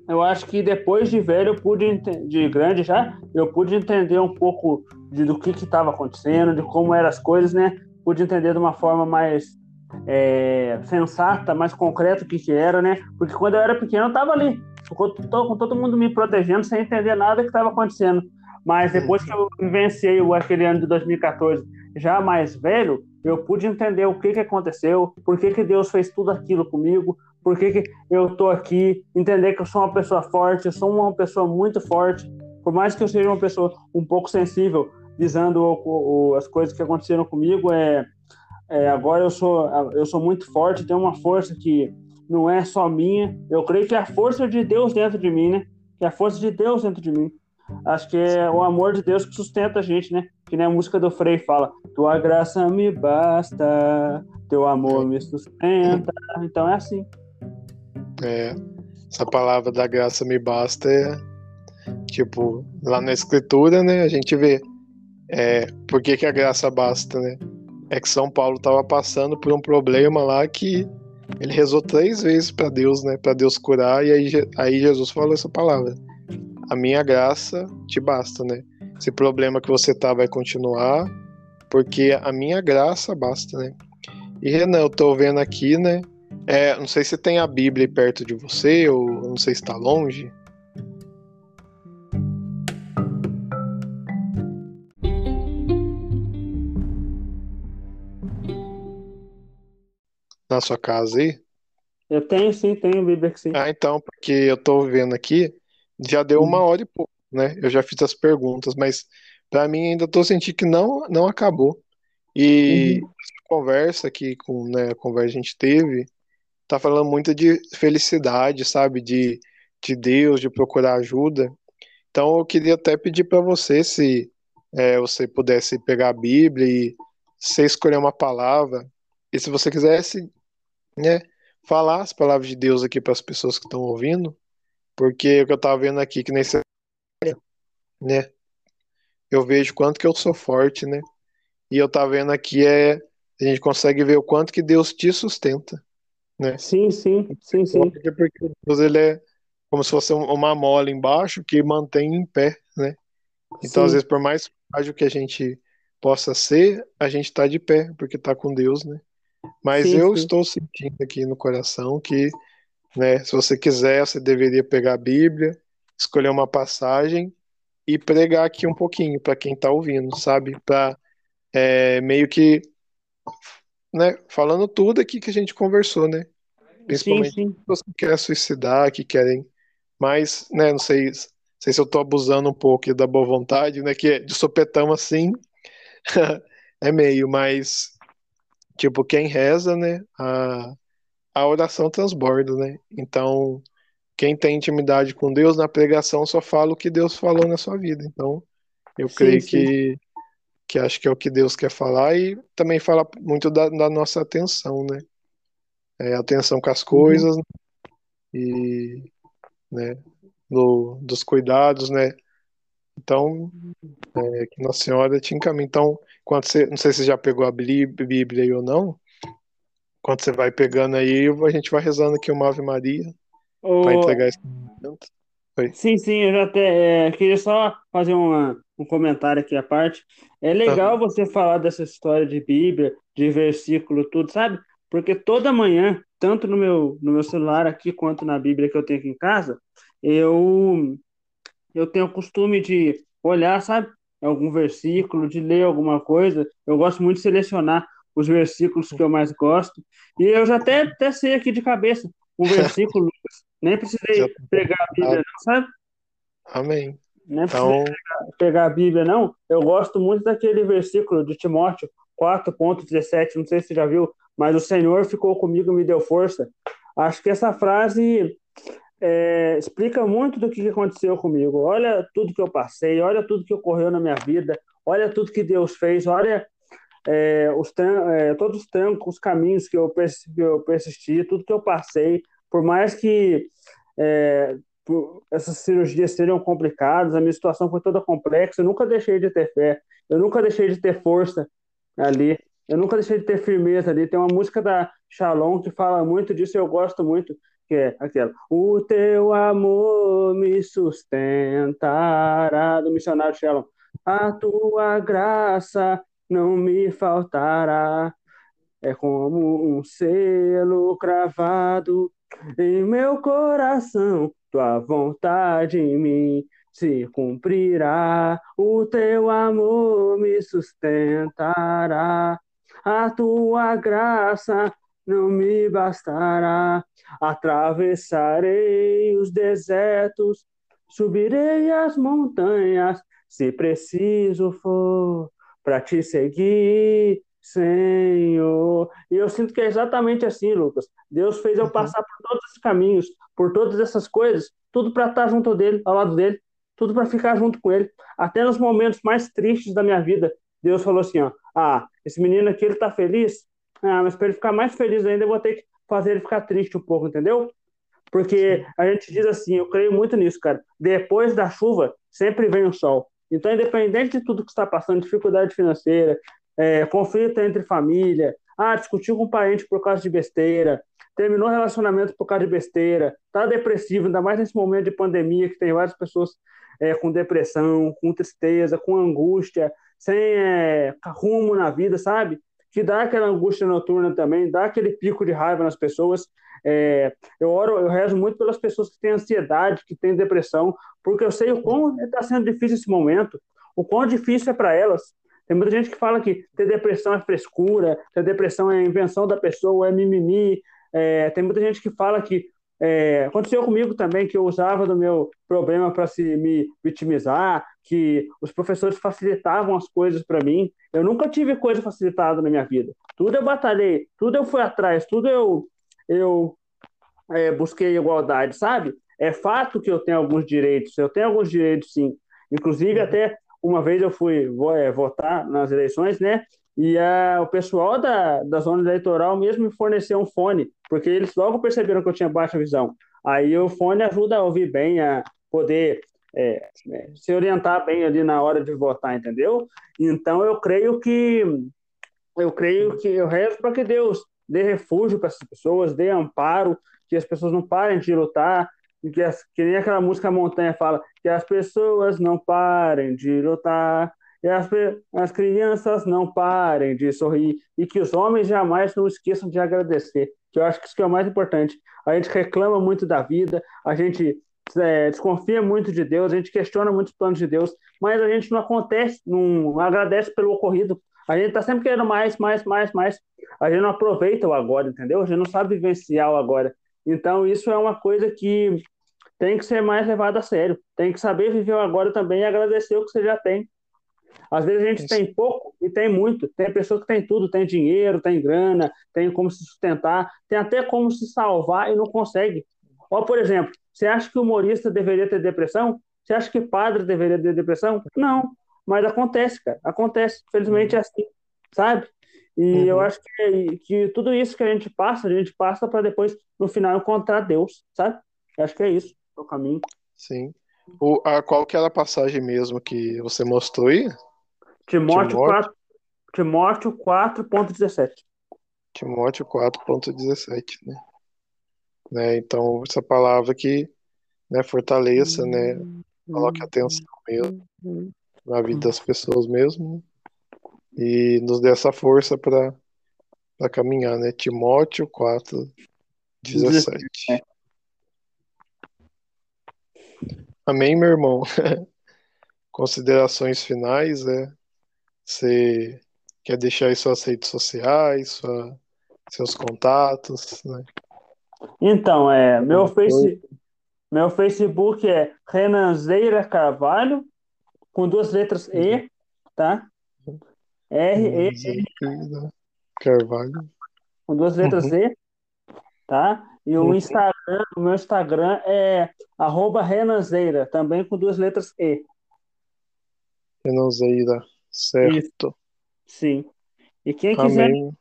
eu acho que depois de velho, eu pude de grande já, eu pude entender um pouco de, do que estava acontecendo, de como eram as coisas, né? Pude entender de uma forma mais é, sensata, mais concreta que, era, né? Porque quando eu era pequeno, eu estava ali, com, to- com todo mundo me protegendo, sem entender nada que estava acontecendo. Mas depois que eu vivenciei aquele ano de 2014, já mais velho, eu pude entender o que, que aconteceu, por que, que Deus fez tudo aquilo comigo, por que, que eu tô aqui, entender que eu sou uma pessoa forte, eu sou uma pessoa muito forte, por mais que eu seja uma pessoa um pouco sensível, visando o- o- as coisas que aconteceram comigo, é, é, agora eu sou, eu sou muito forte, tenho uma força que não é só minha, eu creio que é a força de Deus dentro de mim, né? Que é a força de Deus dentro de mim. Acho que é o amor de Deus que sustenta a gente, né? Que nem a música do Frei fala: Tua graça me basta, teu amor me sustenta. Então é assim. É, essa palavra da graça me basta é tipo, lá na escritura, né, a gente vê é, por que, que a graça basta, né? É que São Paulo estava passando por um problema lá que ele rezou três vezes para Deus, né, para Deus curar, e aí, aí Jesus falou essa palavra: A minha graça te basta, né? Esse problema que você tá vai continuar, porque a minha graça basta, né? E Renan, eu tô vendo aqui, né? É, não sei se tem a Bíblia perto de você, ou não sei se está longe. Na sua casa aí? Eu tenho sim, tenho Bíblia que sim. Ah, então, porque eu tô vendo aqui, já deu uma hora e pouco, né? Eu já fiz as perguntas, mas para mim ainda tô sentindo que não, não acabou. E Uhum. essa conversa aqui com, né, a conversa que a gente teve, tá falando muito de felicidade, sabe? De, de Deus, de procurar ajuda. Então eu queria até pedir para você se é, você pudesse pegar a Bíblia e você escolher uma palavra, e se você quisesse, né, falar as palavras de Deus aqui para as pessoas que estão ouvindo, porque o que eu tava vendo aqui, que nesse, né, eu vejo quanto que eu sou forte, né? E eu tava vendo aqui é a gente consegue ver o quanto que Deus te sustenta, né? Sim, sim, sim, sim. Porque porque Deus ele é como se fosse um- uma mola embaixo que mantém em pé, né? Então, às Sim. vezes, por mais frágil que a gente possa ser, a gente tá de pé, porque tá com Deus, né? Mas Sim, eu sim. estou sentindo aqui no coração que, né, se você quiser, você deveria pegar a Bíblia, escolher uma passagem e pregar aqui um pouquinho para quem tá ouvindo, sabe? Para meio que, né, falando tudo aqui que a gente conversou, né? Sim, Principalmente sim. pessoas que querem suicidar, que querem, mas, né, não sei, não sei se eu tô abusando um pouco da boa vontade, né, que de sopetão assim [LAUGHS] é meio, mas tipo, quem reza, né, a, a oração transborda, né? Então, quem tem intimidade com Deus na pregação só fala o que Deus falou na sua vida. Então, eu Sim, creio sim. que que acho que é o que Deus quer falar e também fala muito da, da nossa atenção, né? É, atenção com as Uhum. coisas e né, do, dos cuidados, né? Então, é, que Nossa Senhora te encaminha. Então, quando você, não sei se você já pegou a Bí- Bíblia aí ou não, quando você vai pegando aí, a gente vai rezando aqui uma Ave Maria para entregar esse momento. Oi. Sim, sim, eu já até é, queria só fazer uma, um comentário aqui à parte. É legal você falar dessa história de Bíblia, de versículo, tudo, sabe? Porque toda manhã, tanto no meu, no meu celular aqui quanto na Bíblia que eu tenho aqui em casa, eu, eu tenho o costume de olhar, sabe? Algum versículo, de ler alguma coisa. Eu gosto muito de selecionar os versículos que eu mais gosto. E eu já até, até sei aqui de cabeça um [LAUGHS] versículo, nem precisei pegar a Bíblia, não, sabe? Amém. Nem então... precisei pegar, pegar a Bíblia, não. Eu gosto muito daquele versículo de Timóteo 4.17, não sei se você já viu, mas o Senhor ficou comigo e me deu força. Acho que essa frase é, explica muito do que aconteceu comigo. Olha tudo que eu passei, olha tudo que ocorreu na minha vida, olha tudo que Deus fez, olha é, os é, todos os trancos, os caminhos que eu, que eu persisti, tudo que eu passei, por mais que é, por, essas cirurgias sejam complicadas, a minha situação foi toda complexa, eu nunca deixei de ter fé, eu nunca deixei de ter força ali, eu nunca deixei de ter firmeza ali. Tem uma música da Shalom que fala muito disso, eu gosto muito, que é aquela: O teu amor me sustentará, do missionário Shalom. A tua graça não me faltará. É como um selo cravado em meu coração, tua vontade em mim se cumprirá. O teu amor me sustentará. A tua graça não me bastará. Atravessarei os desertos, subirei as montanhas, se preciso for para te seguir, Senhor. E eu sinto que é exatamente assim, Lucas. Deus fez eu uhum. passar por todos esses caminhos, por todas essas coisas, tudo para estar junto dele, ao lado dele, tudo para ficar junto com ele. Até nos momentos mais tristes da minha vida, Deus falou assim, ó, ah, esse menino aqui ele tá feliz, ah, mas para ele ficar mais feliz ainda, eu vou ter que fazer ele ficar triste um pouco, entendeu? Porque a gente diz assim, eu creio muito nisso, cara. Depois da chuva, sempre vem o sol. Então, independente de tudo que está passando, dificuldade financeira, é, conflito entre família, ah, discutiu com um parente por causa de besteira, terminou relacionamento por causa de besteira, tá depressivo, ainda mais nesse momento de pandemia que tem várias pessoas é, com depressão, com tristeza, com angústia, sem é, rumo na vida, sabe? Que dá aquela angústia noturna também, dá aquele pico de raiva nas pessoas. É, eu oro, eu rezo muito pelas pessoas que têm ansiedade, que têm depressão, porque eu sei o quão está sendo difícil esse momento, o quão difícil é para elas. Tem muita gente que fala que ter depressão é frescura, ter depressão é invenção da pessoa, é mimimi. É, tem muita gente que fala que é, aconteceu comigo também que eu usava do meu problema para se me vitimizar, que os professores facilitavam as coisas para mim. Eu nunca tive coisa facilitada na minha vida. Tudo eu batalhei, tudo eu fui atrás, tudo eu eu é, busquei igualdade, sabe? É fato que eu tenho alguns direitos, eu tenho alguns direitos sim. Inclusive, até uma vez eu fui é, votar nas eleições, né? E a, o pessoal da, da zona eleitoral mesmo me forneceu um fone, porque eles logo perceberam que eu tinha baixa visão. Aí o fone ajuda a ouvir bem, a poder é, é, se orientar bem ali na hora de votar, entendeu? Então eu creio que eu creio que eu rezo para que Deus dê refúgio para essas pessoas, dê amparo, que as pessoas não parem de lutar, que, as, que nem aquela música Montanha fala, que as pessoas não parem de lutar, e as, as crianças não parem de sorrir, e que os homens jamais não esqueçam de agradecer, que eu acho que isso que é o mais importante. A gente reclama muito da vida, a gente é, desconfia muito de Deus, a gente questiona muito os planos de Deus, mas a gente não acontece, não agradece pelo ocorrido. A gente está sempre querendo mais, mais, mais, mais. A gente não aproveita o agora, entendeu? A gente não sabe vivenciar o agora. Então, isso é uma coisa que tem que ser mais levado a sério. Tem que saber viver o agora também e agradecer o que você já tem. Às vezes a gente Isso. tem pouco e tem muito. Tem pessoas que têm tudo, tem dinheiro, tem grana, tem como se sustentar, tem até como se salvar e não consegue. Ó, por exemplo, você acha que o humorista deveria ter depressão? Você acha que padre deveria ter depressão? Não, mas acontece, cara. Acontece. Felizmente é assim, sabe? E uhum. eu acho que, que tudo isso que a gente passa, a gente passa para depois, no final, encontrar Deus, sabe? Eu acho que é isso o caminho. Sim. O, a, qual que era a passagem mesmo que você mostrou aí? Timóteo, Timóteo 4.17. Timóteo 4.17, né? né? Então, essa palavra que né, fortaleça, né? Coloque atenção mesmo. na vida das pessoas mesmo, né? e nos dê essa força para caminhar, né? Timóteo 4, 17. Amém, meu irmão? [LAUGHS] Considerações finais, é? Você quer deixar aí suas redes sociais, sua, seus contatos, né? Então, é, meu, face, meu Facebook é Renanzeira Carvalho, com duas letras E, tá? R, E, Carvalho. Com duas letras uhum. E, tá? E o uhum. Instagram, o meu Instagram é arroba Renanzeira, também com duas letras E. Renanzeira, certo. Isso. Sim. E quem quiser Amém.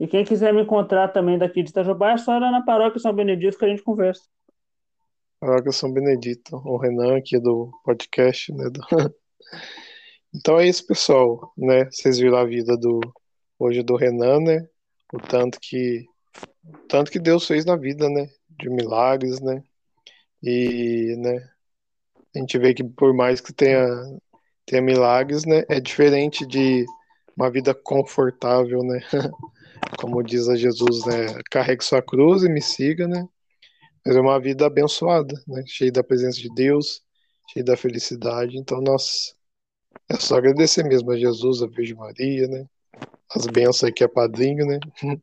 E quem quiser me encontrar também daqui de Itajubá, é só ir na paróquia São Benedito que a gente conversa. Paróquia São Benedito, o Renan aqui do podcast, né? Do... [LAUGHS] Então é isso, pessoal, né? Vocês viram a vida do hoje do Renan, né? O tanto que o tanto que Deus fez na vida, né? De milagres, né? E, né? A gente vê que por mais que tenha tenha milagres, né? É diferente de uma vida confortável, né? [LAUGHS] Como diz a Jesus, né? Carregue sua cruz e me siga, né? Mas é uma vida abençoada, né? Cheia da presença de Deus, cheia da felicidade. Então, nós é só agradecer mesmo a Jesus, a Virgem Maria, né? As bênçãos que é padrinho, né? [LAUGHS]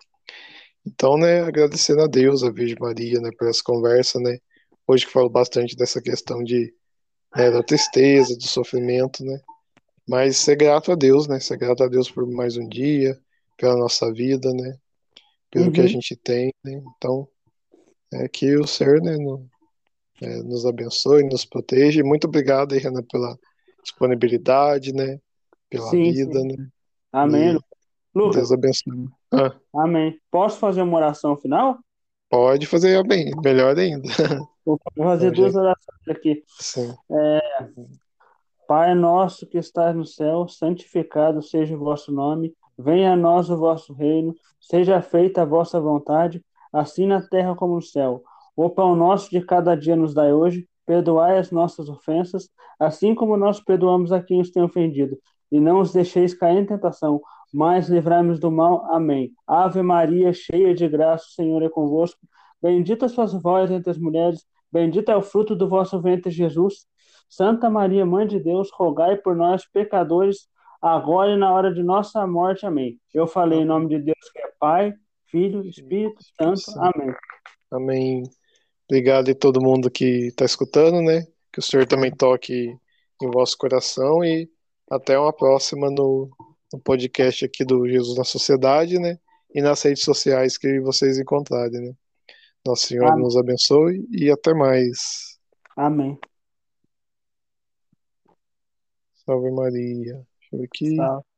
Então, né, agradecendo a Deus, a Virgem Maria, né, por essa conversa, né? Hoje que falo bastante dessa questão de né, da tristeza, do sofrimento, né? Mas ser grato a Deus, né? Ser grato a Deus por mais um dia, pela nossa vida, né? Pelo uhum. que a uhum. gente tem, né? Então, é que o Senhor, né, no, é, nos abençoe, nos proteja. Muito obrigado aí, Renan, pela disponibilidade, né? Pela sim, vida, sim. né? Amém. E Lucas. Deus abençoe. Ah. Amém. Posso fazer uma oração final? Pode fazer amém, melhor ainda. Vou fazer [LAUGHS] duas orações aqui. Sim. É, Pai nosso que estás no céu, santificado seja o vosso nome, venha a nós o vosso reino, seja feita a vossa vontade, assim na terra como no céu. O pão nosso de cada dia nos dai hoje, perdoai as nossas ofensas, assim como nós perdoamos a quem os tem ofendido. E não os deixeis cair em tentação, mas livrai-nos do mal. Amém. Ave Maria, cheia de graça, o Senhor é convosco. Bendita sois vós entre as mulheres, bendito é o fruto do vosso ventre, Jesus. Santa Maria, Mãe de Deus, rogai por nós, pecadores, agora e na hora de nossa morte. Amém. Eu falei em nome de Deus que é Pai, Filho, Espírito Santo. Amém. Amém. Obrigado a todo mundo que está escutando, né? Que o Senhor também toque em vosso coração e até uma próxima no, no podcast aqui do Jesus na Sociedade, né? E nas redes sociais que vocês encontrarem, né? Nosso Senhor Amém. nos abençoe e até mais. Amém. Salve Maria. Deixa eu ver aqui. Salve.